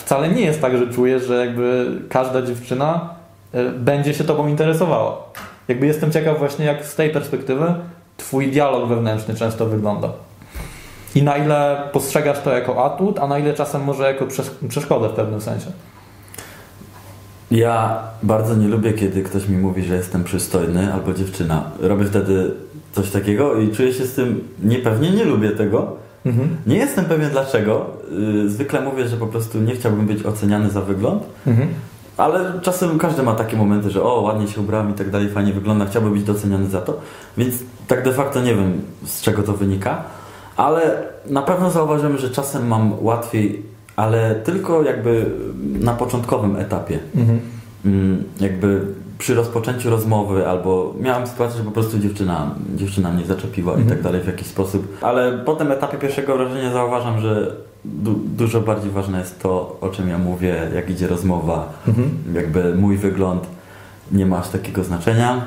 wcale nie jest tak, że czujesz, że jakby każda dziewczyna e, będzie się tobą interesowała. Jakby jestem ciekaw właśnie, jak z tej perspektywy twój dialog wewnętrzny często wygląda. I na ile postrzegasz to jako atut, a na ile czasem może jako przes- przeszkodę w pewnym sensie. Ja bardzo nie lubię, kiedy ktoś mi mówi, że jestem przystojny albo dziewczyna. Robię wtedy coś takiego i czuję się z tym niepewnie, nie lubię tego, Mhm. Nie jestem pewien dlaczego. Y, zwykle mówię, że po prostu nie chciałbym być oceniany za wygląd. Mhm. Ale czasem każdy ma takie momenty, że o, ładnie się ubrałem i tak dalej, fajnie wygląda, chciałbym być doceniany za to. Więc tak de facto nie wiem, z czego to wynika. Ale na pewno zauważyłem, że czasem mam łatwiej, ale tylko jakby na początkowym etapie. Mhm. Mm, jakby przy rozpoczęciu rozmowy, albo miałem sytuację, że po prostu dziewczyna, dziewczyna mnie zaczepiła mhm. i tak dalej w jakiś sposób. Ale po tym etapie pierwszego wrażenia zauważam, że du dużo bardziej ważne jest to, o czym ja mówię, jak idzie rozmowa, mhm. jakby mój wygląd nie ma aż takiego znaczenia.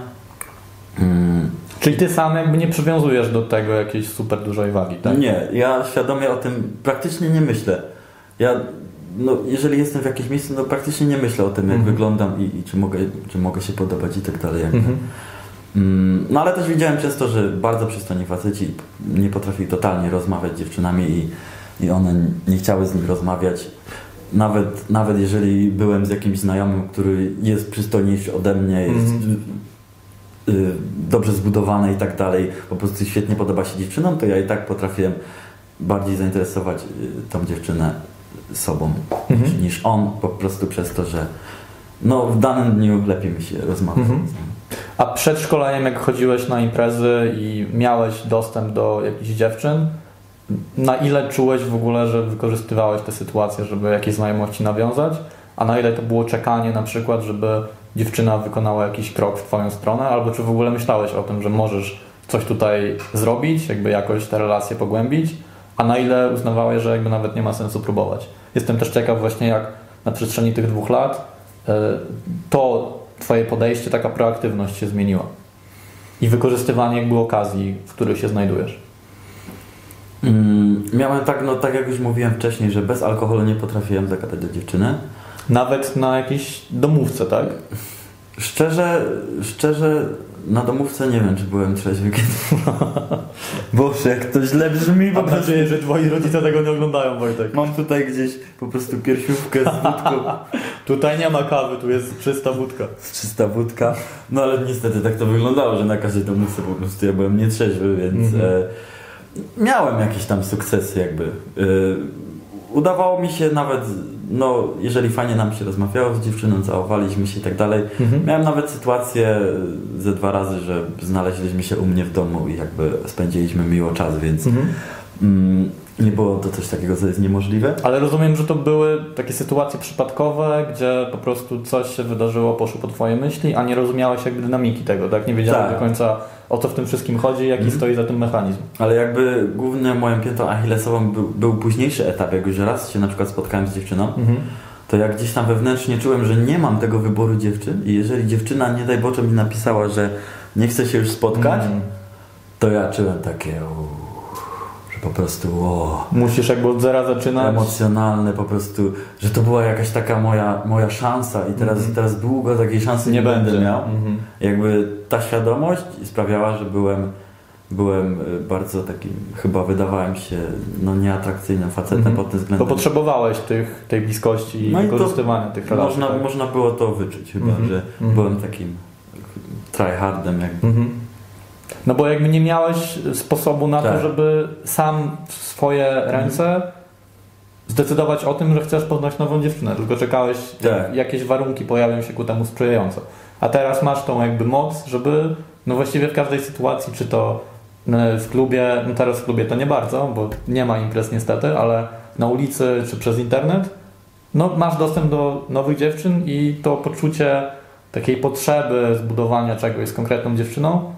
Mm. Czyli ty sam jakby nie przywiązujesz do tego jakiejś super dużej wagi, tak? Nie, ja świadomie o tym praktycznie nie myślę. Ja no, jeżeli jestem w jakimś miejscu, no praktycznie nie myślę o tym, jak mhm. wyglądam i, i, czy, mogę, czy mogę się podobać i tak dalej. Mhm. Mm, no ale też widziałem często, że bardzo przystojni faceci nie potrafili totalnie rozmawiać z dziewczynami i, i one nie chciały z nich rozmawiać. Nawet, nawet jeżeli byłem z jakimś znajomym, który jest przystojniejszy ode mnie, jest mhm. y, dobrze zbudowany i tak dalej, po prostu świetnie podoba się dziewczynom, to ja i tak potrafiłem bardziej zainteresować y, tą dziewczynę sobą mhm. niż on po prostu przez to, że no, w danym dniu lepiej mi się rozmawia. Mhm. A przed szkoleniem, jak chodziłeś na imprezy i miałeś dostęp do jakichś dziewczyn, na ile czułeś w ogóle, że wykorzystywałeś tę sytuację, żeby jakieś znajomości nawiązać, a na ile to było czekanie na przykład, żeby dziewczyna wykonała jakiś krok w Twoją stronę, albo czy w ogóle myślałeś o tym, że możesz coś tutaj zrobić, jakby jakoś te relacje pogłębić, a na ile uznawałeś, że jakby nawet nie ma sensu próbować. Jestem też ciekaw właśnie jak na przestrzeni tych dwóch lat e, to Twoje podejście, taka proaktywność się zmieniła i wykorzystywanie jakby okazji, w których się znajdujesz. Mm, miałem tak, no tak jak już mówiłem wcześniej, że bez alkoholu nie potrafiłem zagadać do dziewczyny. Nawet na jakiejś domówce, tak? Szczerze, szczerze na domówce nie wiem, czy byłem trzeźwy kiedy... Boże, jak to źle brzmi. Mam nadzieję, że twoi rodzice tego nie oglądają, Wojtek. Mam tutaj gdzieś po prostu piersiówkę z wódką. tutaj nie ma kawy, tu jest czysta wódka. Czysta wódka. No ale niestety tak to wyglądało, że na każdej domówce po prostu ja byłem nietrzeźwy, więc... Mm -hmm. e, miałem jakieś tam sukcesy jakby. E, udawało mi się nawet no, jeżeli fajnie nam się rozmawiało z dziewczyną, całowaliśmy się i tak dalej. Mhm. Miałem nawet sytuację ze dwa razy, że znaleźliśmy się u mnie w domu i jakby spędziliśmy miło czas, więc mhm. mm, nie było to coś takiego, co jest niemożliwe. Ale rozumiem, że to były takie sytuacje przypadkowe, gdzie po prostu coś się wydarzyło, poszło po Twoje myśli, a nie rozumiałeś jakby dynamiki tego, tak? Nie wiedziałeś tak. do końca o co w tym wszystkim chodzi, jaki mhm. stoi za tym mechanizm. Ale jakby głównie moją piętą achillesową był, był późniejszy etap, jak już raz się na przykład spotkałem z dziewczyną, mhm. to jak gdzieś tam wewnętrznie czułem, że nie mam tego wyboru dziewczyn i jeżeli dziewczyna nie daj Boże mi napisała, że nie chce się już spotkać, mhm. to ja czułem takie po prostu o, Musisz jakby od zera zaczynać. Emocjonalne po prostu, że to była jakaś taka moja, moja szansa i teraz, mm -hmm. teraz długo takiej szansy nie, nie będę miał. Mm -hmm. Jakby ta świadomość sprawiała, że byłem byłem y, bardzo takim, chyba wydawałem się no, nieatrakcyjnym facetem mm -hmm. pod tym względem. To potrzebowałeś tych, tej bliskości i no wykorzystywania tych relacji. Można, tak? można było to wyczuć chyba, -hmm. że -hmm. byłem takim tryhardem jakby. No bo jakby nie miałeś sposobu na tak. to, żeby sam w swoje ręce zdecydować o tym, że chcesz poznać nową dziewczynę, tylko czekałeś, tak. jakieś warunki pojawią się ku temu sprzyjające. A teraz masz tą jakby moc, żeby no właściwie w każdej sytuacji, czy to e, w klubie, no teraz w klubie to nie bardzo, bo nie ma imprez niestety, ale na ulicy czy przez internet, no masz dostęp do nowych dziewczyn i to poczucie takiej potrzeby zbudowania czegoś z konkretną dziewczyną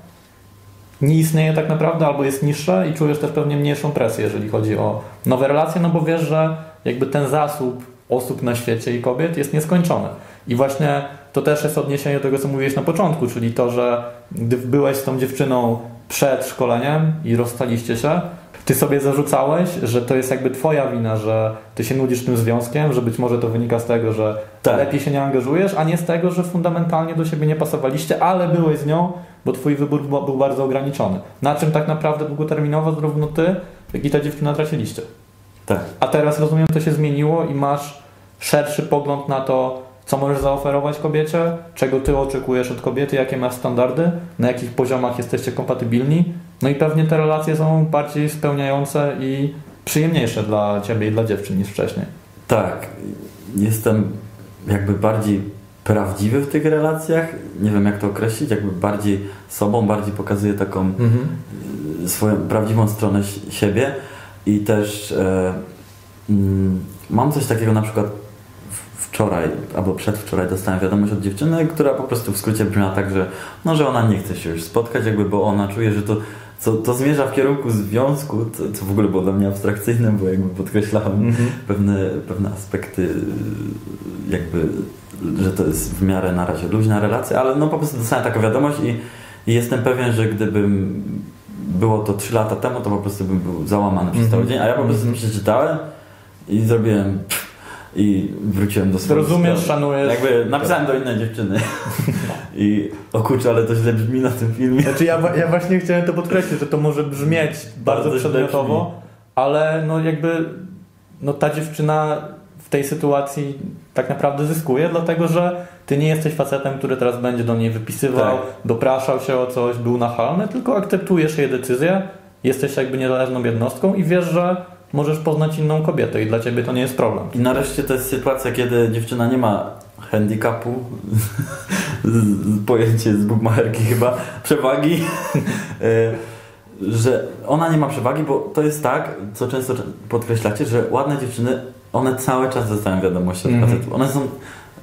nie istnieje tak naprawdę albo jest niższe i czujesz też pewnie mniejszą presję, jeżeli chodzi o nowe relacje, no bo wiesz, że jakby ten zasób osób na świecie i kobiet jest nieskończony. I właśnie to też jest odniesienie do tego, co mówiłeś na początku, czyli to, że gdy byłeś z tą dziewczyną przed szkoleniem i rozstaliście się, ty sobie zarzucałeś, że to jest jakby twoja wina, że ty się nudzisz tym związkiem, że być może to wynika z tego, że tak. lepiej się nie angażujesz, a nie z tego, że fundamentalnie do siebie nie pasowaliście, ale byłeś z nią, bo twój wybór był bardzo ograniczony. Na czym tak naprawdę długoterminowo zarówno ty, jak i ta dziewczyna traciliście. Tak. A teraz rozumiem, to się zmieniło i masz szerszy pogląd na to, co możesz zaoferować kobiecie, czego ty oczekujesz od kobiety, jakie masz standardy, na jakich poziomach jesteście kompatybilni. No i pewnie te relacje są bardziej spełniające i przyjemniejsze dla ciebie i dla dziewczyn niż wcześniej. Tak, jestem jakby bardziej prawdziwy w tych relacjach. Nie wiem jak to określić, jakby bardziej sobą, bardziej pokazuję taką Mhm. y, swoją prawdziwą stronę si- siebie i też e, mm, mam coś takiego na przykład wczoraj albo przedwczoraj dostałem wiadomość od dziewczyny, która po prostu w skrócie brzmiała tak, że, no, że ona nie chce się już spotkać, jakby, bo ona czuje, że to, co, to zmierza w kierunku związku, co, co w ogóle było dla mnie abstrakcyjne, bo jakby podkreślałem Mhm. pewne, pewne aspekty jakby, że to jest w miarę na razie luźna relacja, ale no po prostu dostałem taką wiadomość i, i jestem pewien, że gdybym było to 3 lata temu, to po prostu bym był załamany przez cały Mhm. dzień, a ja po prostu Mhm. przeczytałem i zrobiłem pff, i wróciłem do swojego Rozumiesz, szanujesz. Jakby napisałem do innej dziewczyny i o kurczę, ale to źle brzmi na tym filmie. Znaczy ja, ja właśnie chciałem to podkreślić, że to może brzmieć bardzo, Bardzo przedmiotowo, ale no jakby no ta dziewczyna w tej sytuacji tak naprawdę zyskuje, dlatego że ty nie jesteś facetem, który teraz będzie do niej wypisywał, Tak. dopraszał się o coś, był nachalny, tylko akceptujesz jej decyzję, jesteś jakby niezależną jednostką i wiesz, że możesz poznać inną kobietę i dla ciebie to nie jest problem. I nareszcie to jest sytuacja, kiedy dziewczyna nie ma handicapu, pojęcie z bukmacherki chyba, przewagi, e, że ona nie ma przewagi, bo to jest tak, co często podkreślacie, że ładne dziewczyny, one cały czas dostają wiadomości od facetów. One są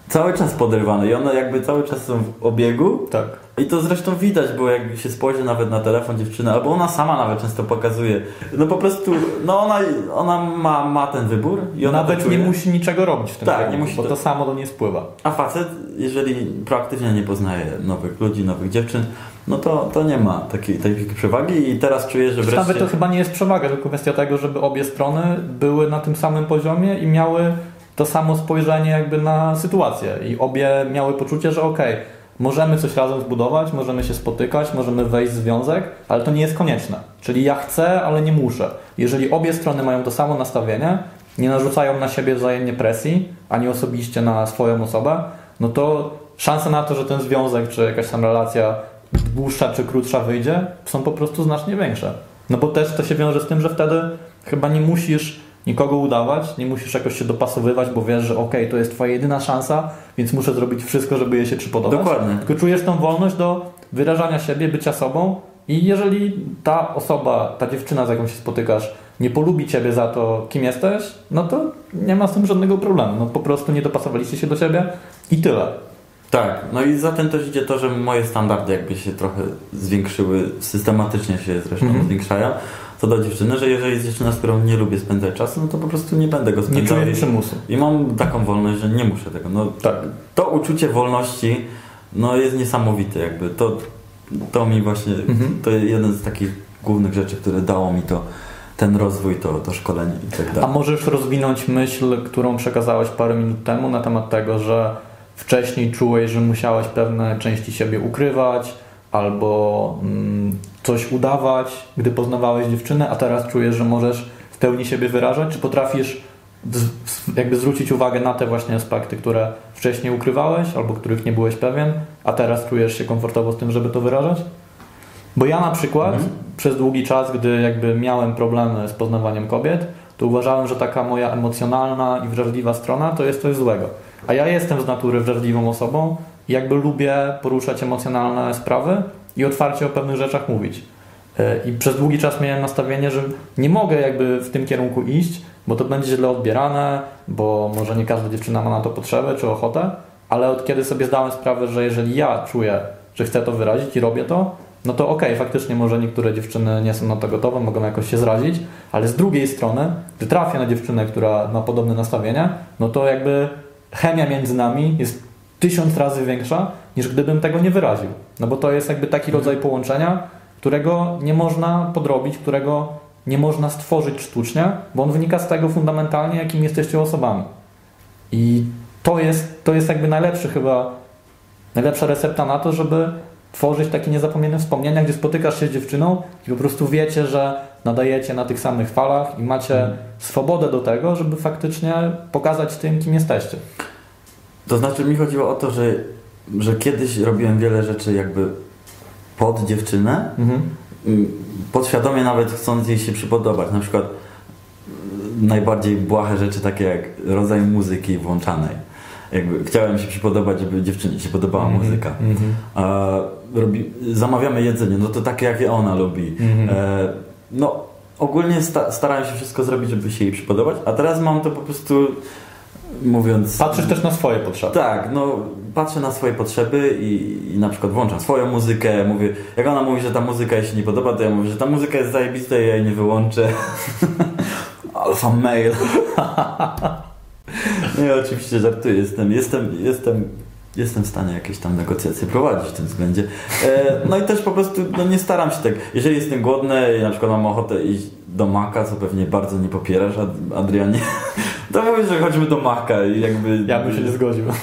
cały czas podrywane i one jakby cały czas są w obiegu Tak. I to zresztą widać, bo jak się spojrzy nawet na telefon dziewczyny, albo ona sama nawet często pokazuje, no po prostu, no ona, ona ma, ma ten wybór i ona Nawet nie musi niczego robić w tym Tak, kierunku, nie musi bo to- to samo do niej spływa. A facet, jeżeli proaktywnie nie poznaje nowych ludzi, nowych dziewczyn, no to, to nie ma takiej, takiej przewagi i teraz czuję, że wreszcie... Nawet to chyba nie jest przewaga, tylko kwestia tego, żeby obie strony były na tym samym poziomie i miały to samo spojrzenie jakby na sytuację. I obie miały poczucie, że okej, możemy coś razem zbudować, możemy się spotykać, możemy wejść w związek, ale to nie jest konieczne. Czyli ja chcę, ale nie muszę. Jeżeli obie strony mają to samo nastawienie, nie narzucają na siebie wzajemnie presji, ani osobiście na swoją osobę, no to szanse na to, że ten związek czy jakaś tam relacja dłuższa czy krótsza wyjdzie, są po prostu znacznie większe. No bo też to się wiąże z tym, że wtedy chyba nie musisz nikogo udawać, nie musisz jakoś się dopasowywać, bo wiesz, że okej, to jest twoja jedyna szansa, więc muszę zrobić wszystko, żeby jej się przypodobać. Dokładnie. Tylko czujesz tą wolność do wyrażania siebie, bycia sobą i jeżeli ta osoba, ta dziewczyna, z jaką się spotykasz, nie polubi ciebie za to, kim jesteś, no to nie ma z tym żadnego problemu. No po prostu nie dopasowaliście się do siebie i tyle. Tak, no i za tym też idzie to, że moje standardy jakby się trochę zwiększyły, systematycznie się zresztą Mhm. zwiększają, co do dziewczyny, że jeżeli jest dziewczyna, z którą nie lubię spędzać czasu, no to po prostu nie będę go Nie spędzał. czuję i- przymusu. I mam taką wolność, że nie muszę tego. No, Tak. to uczucie wolności no, jest niesamowite. Jakby. To, to mi właśnie, Mhm. to jeden z takich głównych rzeczy, które dało mi to, ten rozwój, to, to szkolenie i tak A dalej. możesz rozwinąć myśl, którą przekazałeś parę minut temu na temat tego, że wcześniej czułeś, że musiałeś pewne części siebie ukrywać albo mm, coś udawać, gdy poznawałeś dziewczynę, a teraz czujesz, że możesz w pełni siebie wyrażać? Czy potrafisz jakby zwrócić uwagę na te właśnie aspekty, które wcześniej ukrywałeś albo których nie byłeś pewien, a teraz czujesz się komfortowo z tym, żeby to wyrażać? Bo ja na przykład Mhm. przez długi czas, gdy jakby miałem problemy z poznawaniem kobiet, to uważałem, że taka moja emocjonalna i wrażliwa strona to jest coś złego. A ja jestem z natury wrażliwą osobą jakby lubię poruszać emocjonalne sprawy i otwarcie o pewnych rzeczach mówić. E, I przez długi czas miałem nastawienie, że nie mogę jakby w tym kierunku iść, bo to będzie źle odbierane, bo może nie każda dziewczyna ma na to potrzebę czy ochotę, ale od kiedy sobie zdałem sprawę, że jeżeli ja czuję, że chcę to wyrazić i robię to, no to okej, faktycznie może niektóre dziewczyny nie są na to gotowe, mogą jakoś się zrazić, ale z drugiej strony, gdy trafię na dziewczynę, która ma podobne nastawienie, no to jakby chemia między nami jest tysiąc razy większa, niż gdybym tego nie wyraził. No bo to jest jakby taki rodzaj połączenia, którego nie można podrobić, którego nie można stworzyć sztucznie, bo on wynika z tego fundamentalnie, jakim jesteście osobami. I to jest, to jest jakby najlepszy chyba, najlepsza recepta na to, żeby tworzyć takie niezapomniane wspomnienia, gdzie spotykasz się z dziewczyną i po prostu wiecie, że nadajecie na tych samych falach i macie Mhm. swobodę do tego, żeby faktycznie pokazać tym, kim jesteście. To znaczy mi chodziło o to, że, że kiedyś robiłem wiele rzeczy jakby pod dziewczynę, Mhm. mm, podświadomie nawet chcąc jej się przypodobać. Na przykład najbardziej błahe rzeczy, takie jak rodzaj muzyki włączanej. Jakby chciałem się przypodobać, żeby dziewczynie się podobała Mhm, muzyka. mhm. A robi, zamawiamy jedzenie, no to takie jakie ona lubi. Mhm. E, no ogólnie sta, starałem się wszystko zrobić, żeby się jej przypodobać, a teraz mam to po prostu mówiąc... Patrzysz też na swoje potrzeby. Tak, no patrzę na swoje potrzeby i, i na przykład włączam swoją muzykę, mówię, jak ona mówi, że ta muzyka jej się nie podoba, to ja mówię, że ta muzyka jest zajebista i ja jej nie wyłączę. Alfa mail. nie, oczywiście żartuję, jestem, jestem, jestem, jestem w stanie jakieś tam negocjacje prowadzić w tym względzie. E, no i też po prostu no, nie staram się tak, jeżeli jestem głodny i na przykład mam ochotę iść do Maka, co pewnie bardzo nie popierasz, Ad- Adrianie, to mówię, że chodźmy do Maka i jakby... Ja bym się nie zgodził.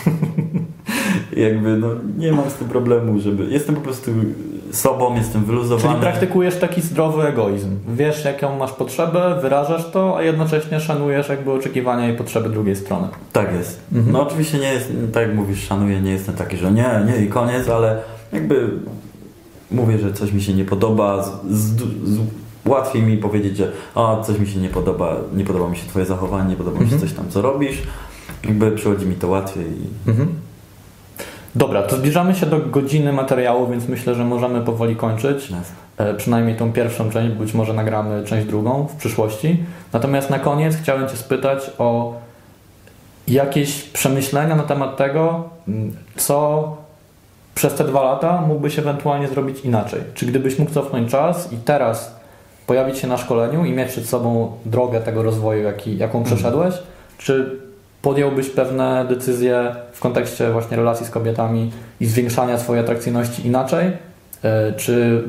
jakby no, nie mam z tym problemu, żeby. Jestem po prostu sobą, jestem wyluzowany. Czyli praktykujesz taki zdrowy egoizm. Wiesz, jaką masz potrzebę, wyrażasz to, a jednocześnie szanujesz jakby oczekiwania i potrzeby drugiej strony. Tak jest. Mhm. No oczywiście nie jest, tak jak mówisz, szanuję, nie jestem taki, że nie, nie i koniec, ale jakby mówię, że coś mi się nie podoba, z, z, z, łatwiej mi powiedzieć, że a, coś mi się nie podoba, nie podoba mi się twoje zachowanie, nie podoba mi się Mhm. coś tam, co robisz. Jakby przychodzi mi to łatwiej i Mhm. Dobra, to zbliżamy się do godziny materiału, więc myślę, że możemy powoli kończyć. Jasne. E, przynajmniej tą pierwszą część, być może nagramy część drugą w przyszłości. Natomiast na koniec chciałem Cię spytać o jakieś przemyślenia na temat tego, co przez te dwa lata mógłbyś ewentualnie zrobić inaczej. Czy gdybyś mógł cofnąć czas i teraz pojawić się na szkoleniu i mieć przed sobą drogę tego rozwoju, jaki, jaką przeszedłeś, czy podjąłbyś pewne decyzje w kontekście właśnie relacji z kobietami i zwiększania swojej atrakcyjności inaczej? E, Czy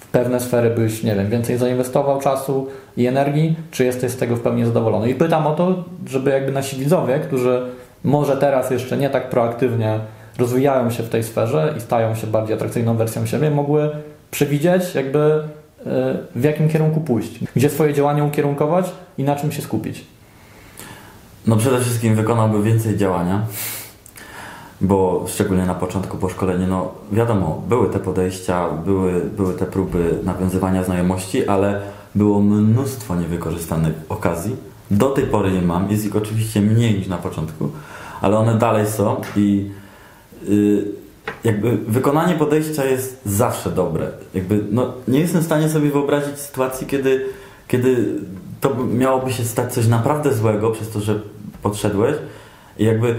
w pewne sfery byś, nie wiem, więcej zainwestował czasu i energii, czy jesteś z tego w pełni zadowolony? I pytam o to, żeby jakby nasi widzowie, którzy może teraz jeszcze nie tak proaktywnie rozwijają się w tej sferze i stają się bardziej atrakcyjną wersją siebie, mogły przewidzieć jakby w jakim kierunku pójść, gdzie swoje działania ukierunkować i na czym się skupić. No przede wszystkim wykonałby więcej działania, bo szczególnie na początku po szkoleniu, no wiadomo, były te podejścia, były, były te próby nawiązywania znajomości, ale było mnóstwo niewykorzystanych okazji. Do tej pory je mam, jest ich oczywiście mniej niż na początku, ale one dalej są i y, jakby wykonanie podejścia jest zawsze dobre. Jakby, no, nie jestem w stanie sobie wyobrazić sytuacji, kiedy, kiedy to miałoby się stać coś naprawdę złego przez to, że podszedłeś i jakby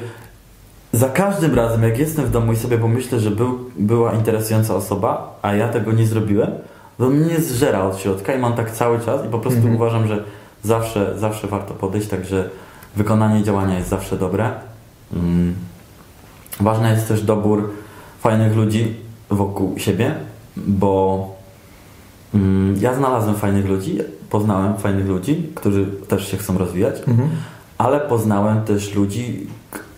za każdym razem, jak jestem w domu i sobie pomyślę, że był, była interesująca osoba, a ja tego nie zrobiłem, to mnie zżera od środka i mam tak cały czas i po prostu Mhm. uważam, że zawsze, zawsze warto podejść, także wykonanie działania jest zawsze dobre. Mm. Ważny jest też dobór fajnych ludzi wokół siebie, bo mm, ja znalazłem fajnych ludzi, poznałem fajnych ludzi, którzy też się chcą rozwijać, ale poznałem też ludzi,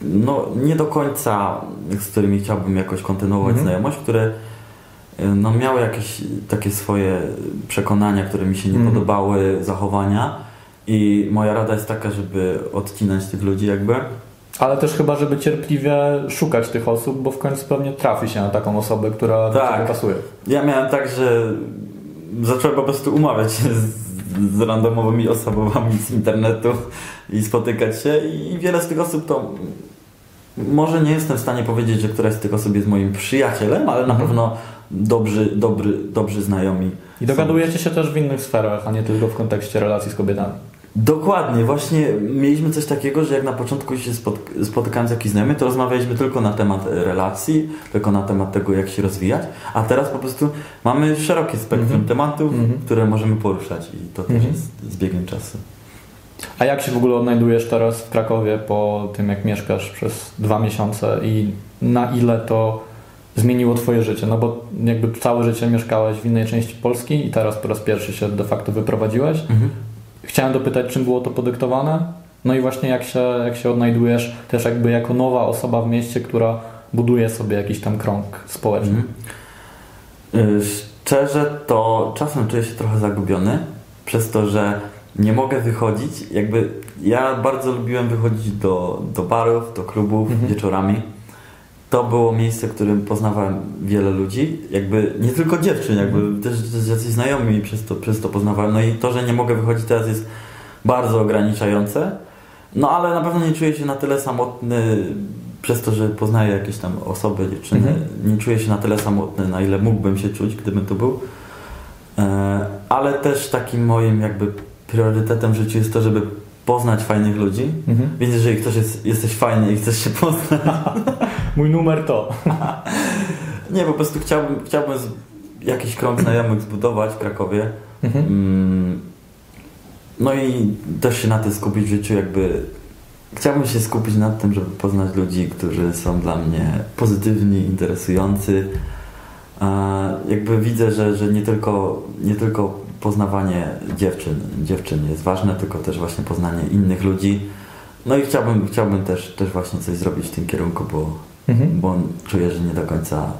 no nie do końca, z którymi chciałbym jakoś kontynuować Mhm. znajomość, które y, no, miały jakieś takie swoje przekonania, które mi się nie Mhm. podobały, zachowania i moja rada jest taka, żeby odcinać tych ludzi jakby. Ale też chyba, żeby cierpliwie szukać tych osób, bo w końcu pewnie trafi się na taką osobę, która do Tak. ciebie pasuje. Ja miałem tak, że zacząłem po prostu umawiać się z, z randomowymi osobami z internetu i spotykać się i wiele z tych osób to może nie jestem w stanie powiedzieć, że któraś z tych osób jest moim przyjacielem, ale na Mhm. pewno dobrzy, dobry, dobrzy znajomi. I dogadujecie się też w innych sferach, a nie tylko w kontekście relacji z kobietami. Dokładnie, właśnie mieliśmy coś takiego, że jak na początku się spot- spotykałem z jakimś znajomym, to rozmawialiśmy tylko na temat e, relacji, tylko na temat tego, jak się rozwijać, a teraz po prostu mamy szerokie spektrum Mhm. tematów, Mhm. które możemy poruszać i to też Mhm. jest z biegiem czasu. A jak się w ogóle odnajdujesz teraz w Krakowie po tym, jak mieszkasz przez dwa miesiące i na ile to zmieniło Twoje życie? No bo jakby całe życie mieszkałeś w innej części Polski i teraz po raz pierwszy się de facto wyprowadziłeś. Chciałem dopytać, czym było to podyktowane? No i właśnie jak się, jak się odnajdujesz też jakby jako nowa osoba w mieście, która buduje sobie jakiś tam krąg społeczny. Mhm. Y, Szczerze to czasem czuję się trochę zagubiony przez to, że nie mogę wychodzić. Jakby ja bardzo lubiłem wychodzić do, do barów, do klubów Mhm. wieczorami. To było miejsce, w którym poznawałem wiele ludzi, jakby nie tylko dziewczyn, jakby też, też jacyś znajomi przez to, przez to poznawałem. No i to, że nie mogę wychodzić teraz jest bardzo ograniczające. No ale na pewno nie czuję się na tyle samotny przez to, że poznaję jakieś tam osoby, dziewczyny. Mhm. Nie czuję się na tyle samotny, na ile mógłbym się czuć, gdybym tu był. E, ale też takim moim jakby priorytetem w życiu jest to, żeby poznać fajnych ludzi. Mhm. Więc jeżeli ktoś jest, jesteś fajny i chcesz się poznać, Mój numer to. nie, po prostu chciałbym, chciałbym jakiś krąg znajomych zbudować w Krakowie. Mhm. Mm, No i też się na tym skupić w życiu, jakby chciałbym się skupić na tym, żeby poznać ludzi, którzy są dla mnie pozytywni, interesujący. Jakby widzę, że, że nie, tylko, nie tylko poznawanie dziewczyn, dziewczyn jest ważne, tylko też właśnie poznanie innych ludzi. No i chciałbym, chciałbym też, też właśnie coś zrobić w tym kierunku, bo, Mhm. bo czuję, że nie do końca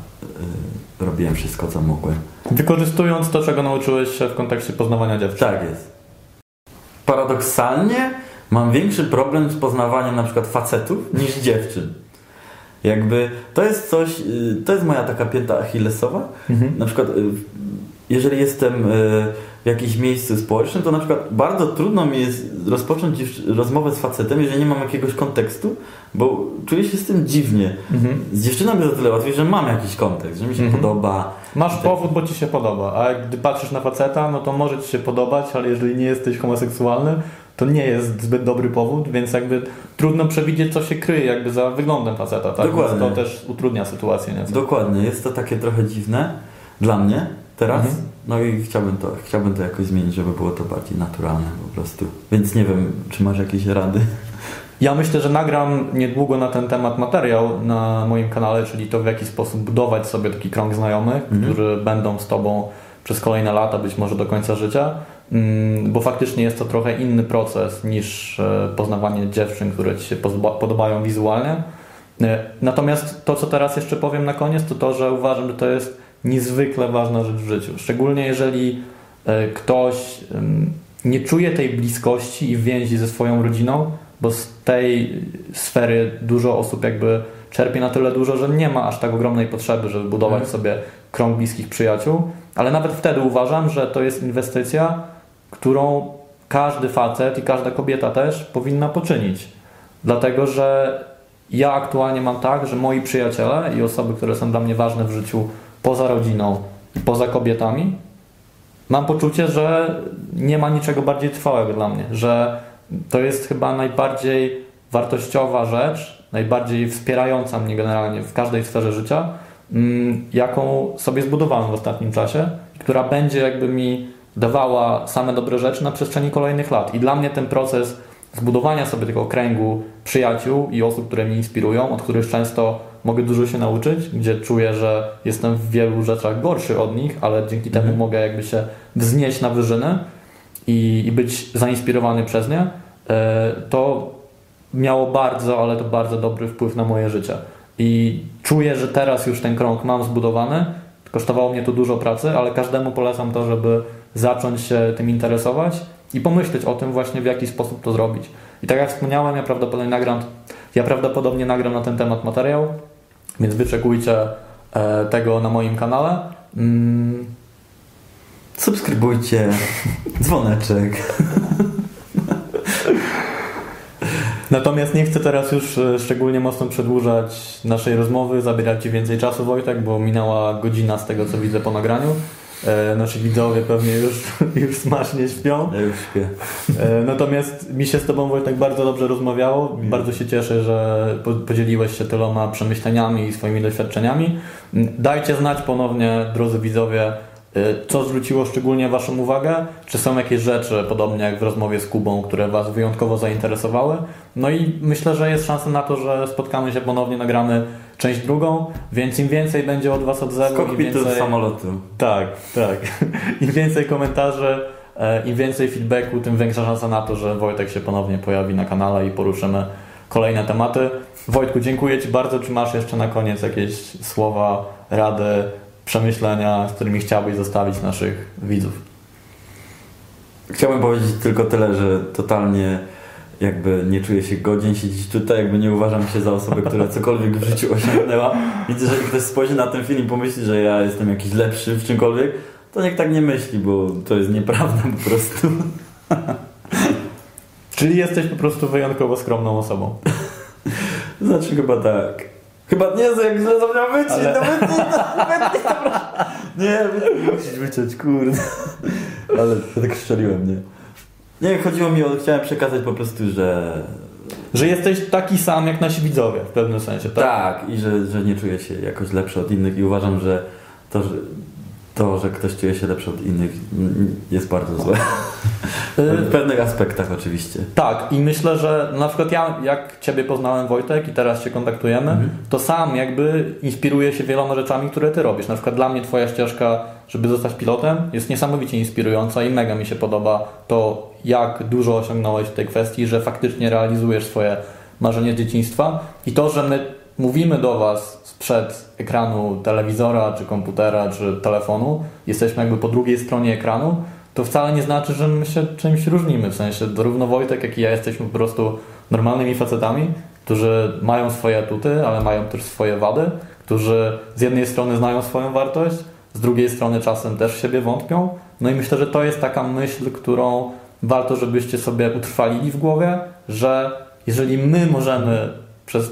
y, robiłem wszystko, co mogłem. Wykorzystując to, czego nauczyłeś się w kontekście poznawania dziewczyn. Tak jest. Paradoksalnie mam większy problem z poznawaniem na przykład facetów niż dziewczyn. Jakby to jest coś, y, to jest moja taka pięta achillesowa. Mhm. Na przykład y, jeżeli jestem y, w jakimś miejscu społecznym, to na przykład bardzo trudno mi jest rozpocząć rozmowę z facetem, jeżeli nie mam jakiegoś kontekstu, bo czuję się z tym dziwnie. Mhm. Z dziewczyną jest o tyle łatwiej, że mam jakiś kontekst, że mi się Mhm. podoba. Masz Tak. powód, bo ci się podoba, a gdy patrzysz na faceta, no to może ci się podobać, ale jeżeli nie jesteś homoseksualny, to nie jest zbyt dobry powód, więc jakby trudno przewidzieć, co się kryje jakby za wyglądem faceta, tak? Dokładnie. Więc to też utrudnia sytuację nieco. Dokładnie, jest to takie trochę dziwne dla mnie teraz. Mhm. No i chciałbym to, chciałbym to jakoś zmienić, żeby było to bardziej naturalne po prostu. Więc nie wiem, czy masz jakieś rady? Ja myślę, że nagram niedługo na ten temat materiał na moim kanale, czyli to w jaki sposób budować sobie taki krąg znajomych, Mhm. którzy będą z Tobą przez kolejne lata, być może do końca życia, Mm, bo faktycznie jest to trochę inny proces niż e, poznawanie dziewczyn, które Ci się podobają wizualnie. E, Natomiast to, co teraz jeszcze powiem na koniec, to to, że uważam, że to jest niezwykle ważna rzecz w życiu. Szczególnie jeżeli e, ktoś nie czuje tej bliskości i więzi ze swoją rodziną, bo z tej sfery dużo osób jakby czerpie na tyle dużo, że nie ma aż tak ogromnej potrzeby, żeby budować Mhm. sobie krąg bliskich przyjaciół. Ale nawet wtedy uważam, że to jest inwestycja, którą każdy facet i każda kobieta też powinna poczynić. Dlatego, że ja aktualnie mam tak, że moi przyjaciele i osoby, które są dla mnie ważne w życiu poza rodziną poza kobietami, mam poczucie, że nie ma niczego bardziej trwałego dla mnie, że to jest chyba najbardziej wartościowa rzecz, najbardziej wspierająca mnie generalnie w każdej sferze życia, mm, jaką sobie zbudowałem w ostatnim czasie, która będzie jakby mi dawała same dobre rzeczy na przestrzeni kolejnych lat. I dla mnie ten proces zbudowania sobie tego kręgu przyjaciół i osób, które mnie inspirują, od których często mogę dużo się nauczyć, gdzie czuję, że jestem w wielu rzeczach gorszy od nich, ale dzięki temu Mhm. mogę jakby się wznieść na wyżyny i, i być zainspirowany przez nie, e, to miało bardzo, ale to bardzo dobry wpływ na moje życie. I czuję, że teraz już ten krąg mam zbudowany. Kosztowało mnie to dużo pracy, ale każdemu polecam to, żeby zacząć się tym interesować i pomyśleć o tym właśnie, w jaki sposób to zrobić. I tak jak wspomniałem, ja prawdopodobnie nagram, ja prawdopodobnie nagram na ten temat materiał, więc wyczekujcie e, tego na moim kanale. Mm, Subskrybujcie, dzwoneczek. Natomiast nie chcę teraz już e, szczególnie mocno przedłużać naszej rozmowy, zabierać Ci więcej czasu, Wojtek, bo minęła godzina z tego, co widzę po nagraniu. E, nasi widzowie pewnie już, już smacznie śpią. Ja już śpię. E, natomiast mi się z Tobą, Wojtek, bardzo dobrze rozmawiało. Bardzo się cieszę, że po- podzieliłeś się tyloma przemyśleniami i swoimi doświadczeniami. M, Dajcie znać ponownie, drodzy widzowie, e, co zwróciło szczególnie Waszą uwagę? Czy są jakieś rzeczy, podobnie jak w rozmowie z Kubą, które Was wyjątkowo zainteresowały? No i myślę, że jest szansa na to, że spotkamy się ponownie, nagramy część drugą, więc im więcej będzie od Was Z odzewu, kokpitu więcej... samolotu. Tak, tak. Im więcej komentarzy, e, im więcej feedbacku, tym większa szansa na to, że Wojtek się ponownie pojawi na kanale i poruszymy kolejne tematy. Wojtku, dziękuję Ci bardzo. Czy masz jeszcze na koniec jakieś słowa, rady, przemyślenia, z którymi chciałbyś zostawić naszych widzów? Chciałbym powiedzieć tylko tyle, że totalnie jakby nie czuję się godzien siedzieć tutaj, jakby nie uważam się za osobę, która cokolwiek w życiu osiągnęła. Więc jeżeli ktoś spojrzy na ten film i pomyśli, że ja jestem jakiś lepszy w czymkolwiek, to niech tak nie myśli, bo to jest nieprawda po prostu. Czyli jesteś po prostu wyjątkowo skromną osobą. Znaczy chyba tak. Chyba nie, jak zapomniałem wyciąć, Ale- no wytnij, no, proszę. Nie, musisz wyciąć, kurde. Ale tak strzeliłem, nie? Nie, chodziło mi o, chciałem przekazać po prostu, że... Że jesteś taki sam jak nasi widzowie w pewnym sensie, tak? Tak, i że, że nie czuję się jakoś lepszy od innych i uważam, że to, że to, że ktoś czuje się lepszy od innych jest bardzo złe. W pewnych aspektach oczywiście. Tak, i myślę, że na przykład ja, jak Ciebie poznałem Wojtek i teraz się kontaktujemy, Mhm. to sam jakby inspiruję się wieloma rzeczami, które Ty robisz. Na przykład dla mnie Twoja ścieżka, żeby zostać pilotem, jest niesamowicie inspirująca i mega mi się podoba to, jak dużo osiągnąłeś w tej kwestii, że faktycznie realizujesz swoje marzenie dzieciństwa i to, że my mówimy do Was sprzed ekranu telewizora, czy komputera, czy telefonu, jesteśmy jakby po drugiej stronie ekranu, to wcale nie znaczy, że my się czymś różnimy. W sensie zarówno Wojtek, jak i ja jesteśmy po prostu normalnymi facetami, którzy mają swoje atuty, ale mają też swoje wady, którzy z jednej strony znają swoją wartość, z drugiej strony czasem też w siebie wątpią. No i myślę, że to jest taka myśl, którą warto, żebyście sobie utrwalili w głowie, że jeżeli my możemy przez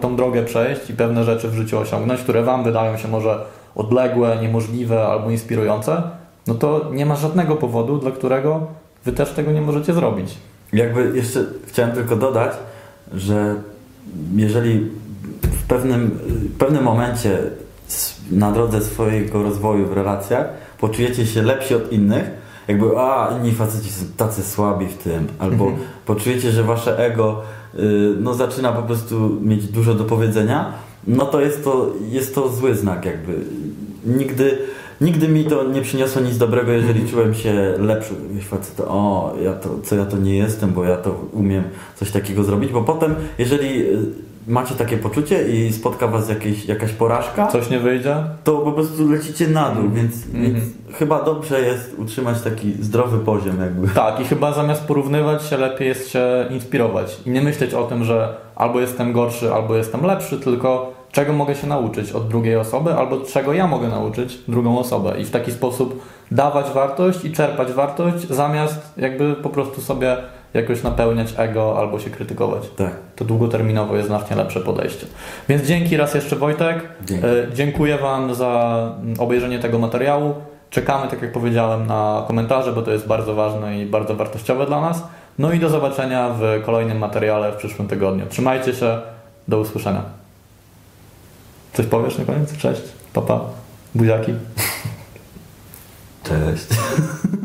tą drogę przejść i pewne rzeczy w życiu osiągnąć, które Wam wydają się może odległe, niemożliwe albo inspirujące, no to nie ma żadnego powodu, dla którego Wy też tego nie możecie zrobić. Jakby jeszcze chciałem tylko dodać, że jeżeli w pewnym, w pewnym momencie na drodze swojego rozwoju w relacjach poczujecie się lepsi od innych, jakby a inni faceci są tacy słabi w tym, albo Mhm. poczujecie, że wasze ego no, zaczyna po prostu mieć dużo do powiedzenia, no to jest to, jest to zły znak jakby. Nigdy, nigdy mi to nie przyniosło nic dobrego, jeżeli czułem się lepszy. Faceta, o, ja to, co ja to nie jestem, bo ja to umiem coś takiego zrobić, bo potem, jeżeli y, macie takie poczucie i spotka was jakieś, jakaś porażka, Coś nie wyjdzie? to po prostu lecicie na dół, więc, Mhm. więc chyba dobrze jest utrzymać taki zdrowy poziom jakby. Tak, i chyba zamiast porównywać się, lepiej jest się inspirować i nie myśleć o tym, że albo jestem gorszy, albo jestem lepszy, tylko czego mogę się nauczyć od drugiej osoby, albo czego ja mogę nauczyć drugą osobę i w taki sposób dawać wartość i czerpać wartość, zamiast jakby po prostu sobie jakoś napełniać ego albo się krytykować. Tak. To długoterminowo jest znacznie lepsze podejście. Więc dzięki raz jeszcze Wojtek. Dzięki. E, Dziękuję Wam za mm, obejrzenie tego materiału. Czekamy, tak jak powiedziałem, na komentarze, bo to jest bardzo ważne i bardzo wartościowe dla nas. No i do zobaczenia w kolejnym materiale w przyszłym tygodniu. Trzymajcie się, do usłyszenia. Coś powiesz na koniec? Cześć, papa, buziaki. Cześć.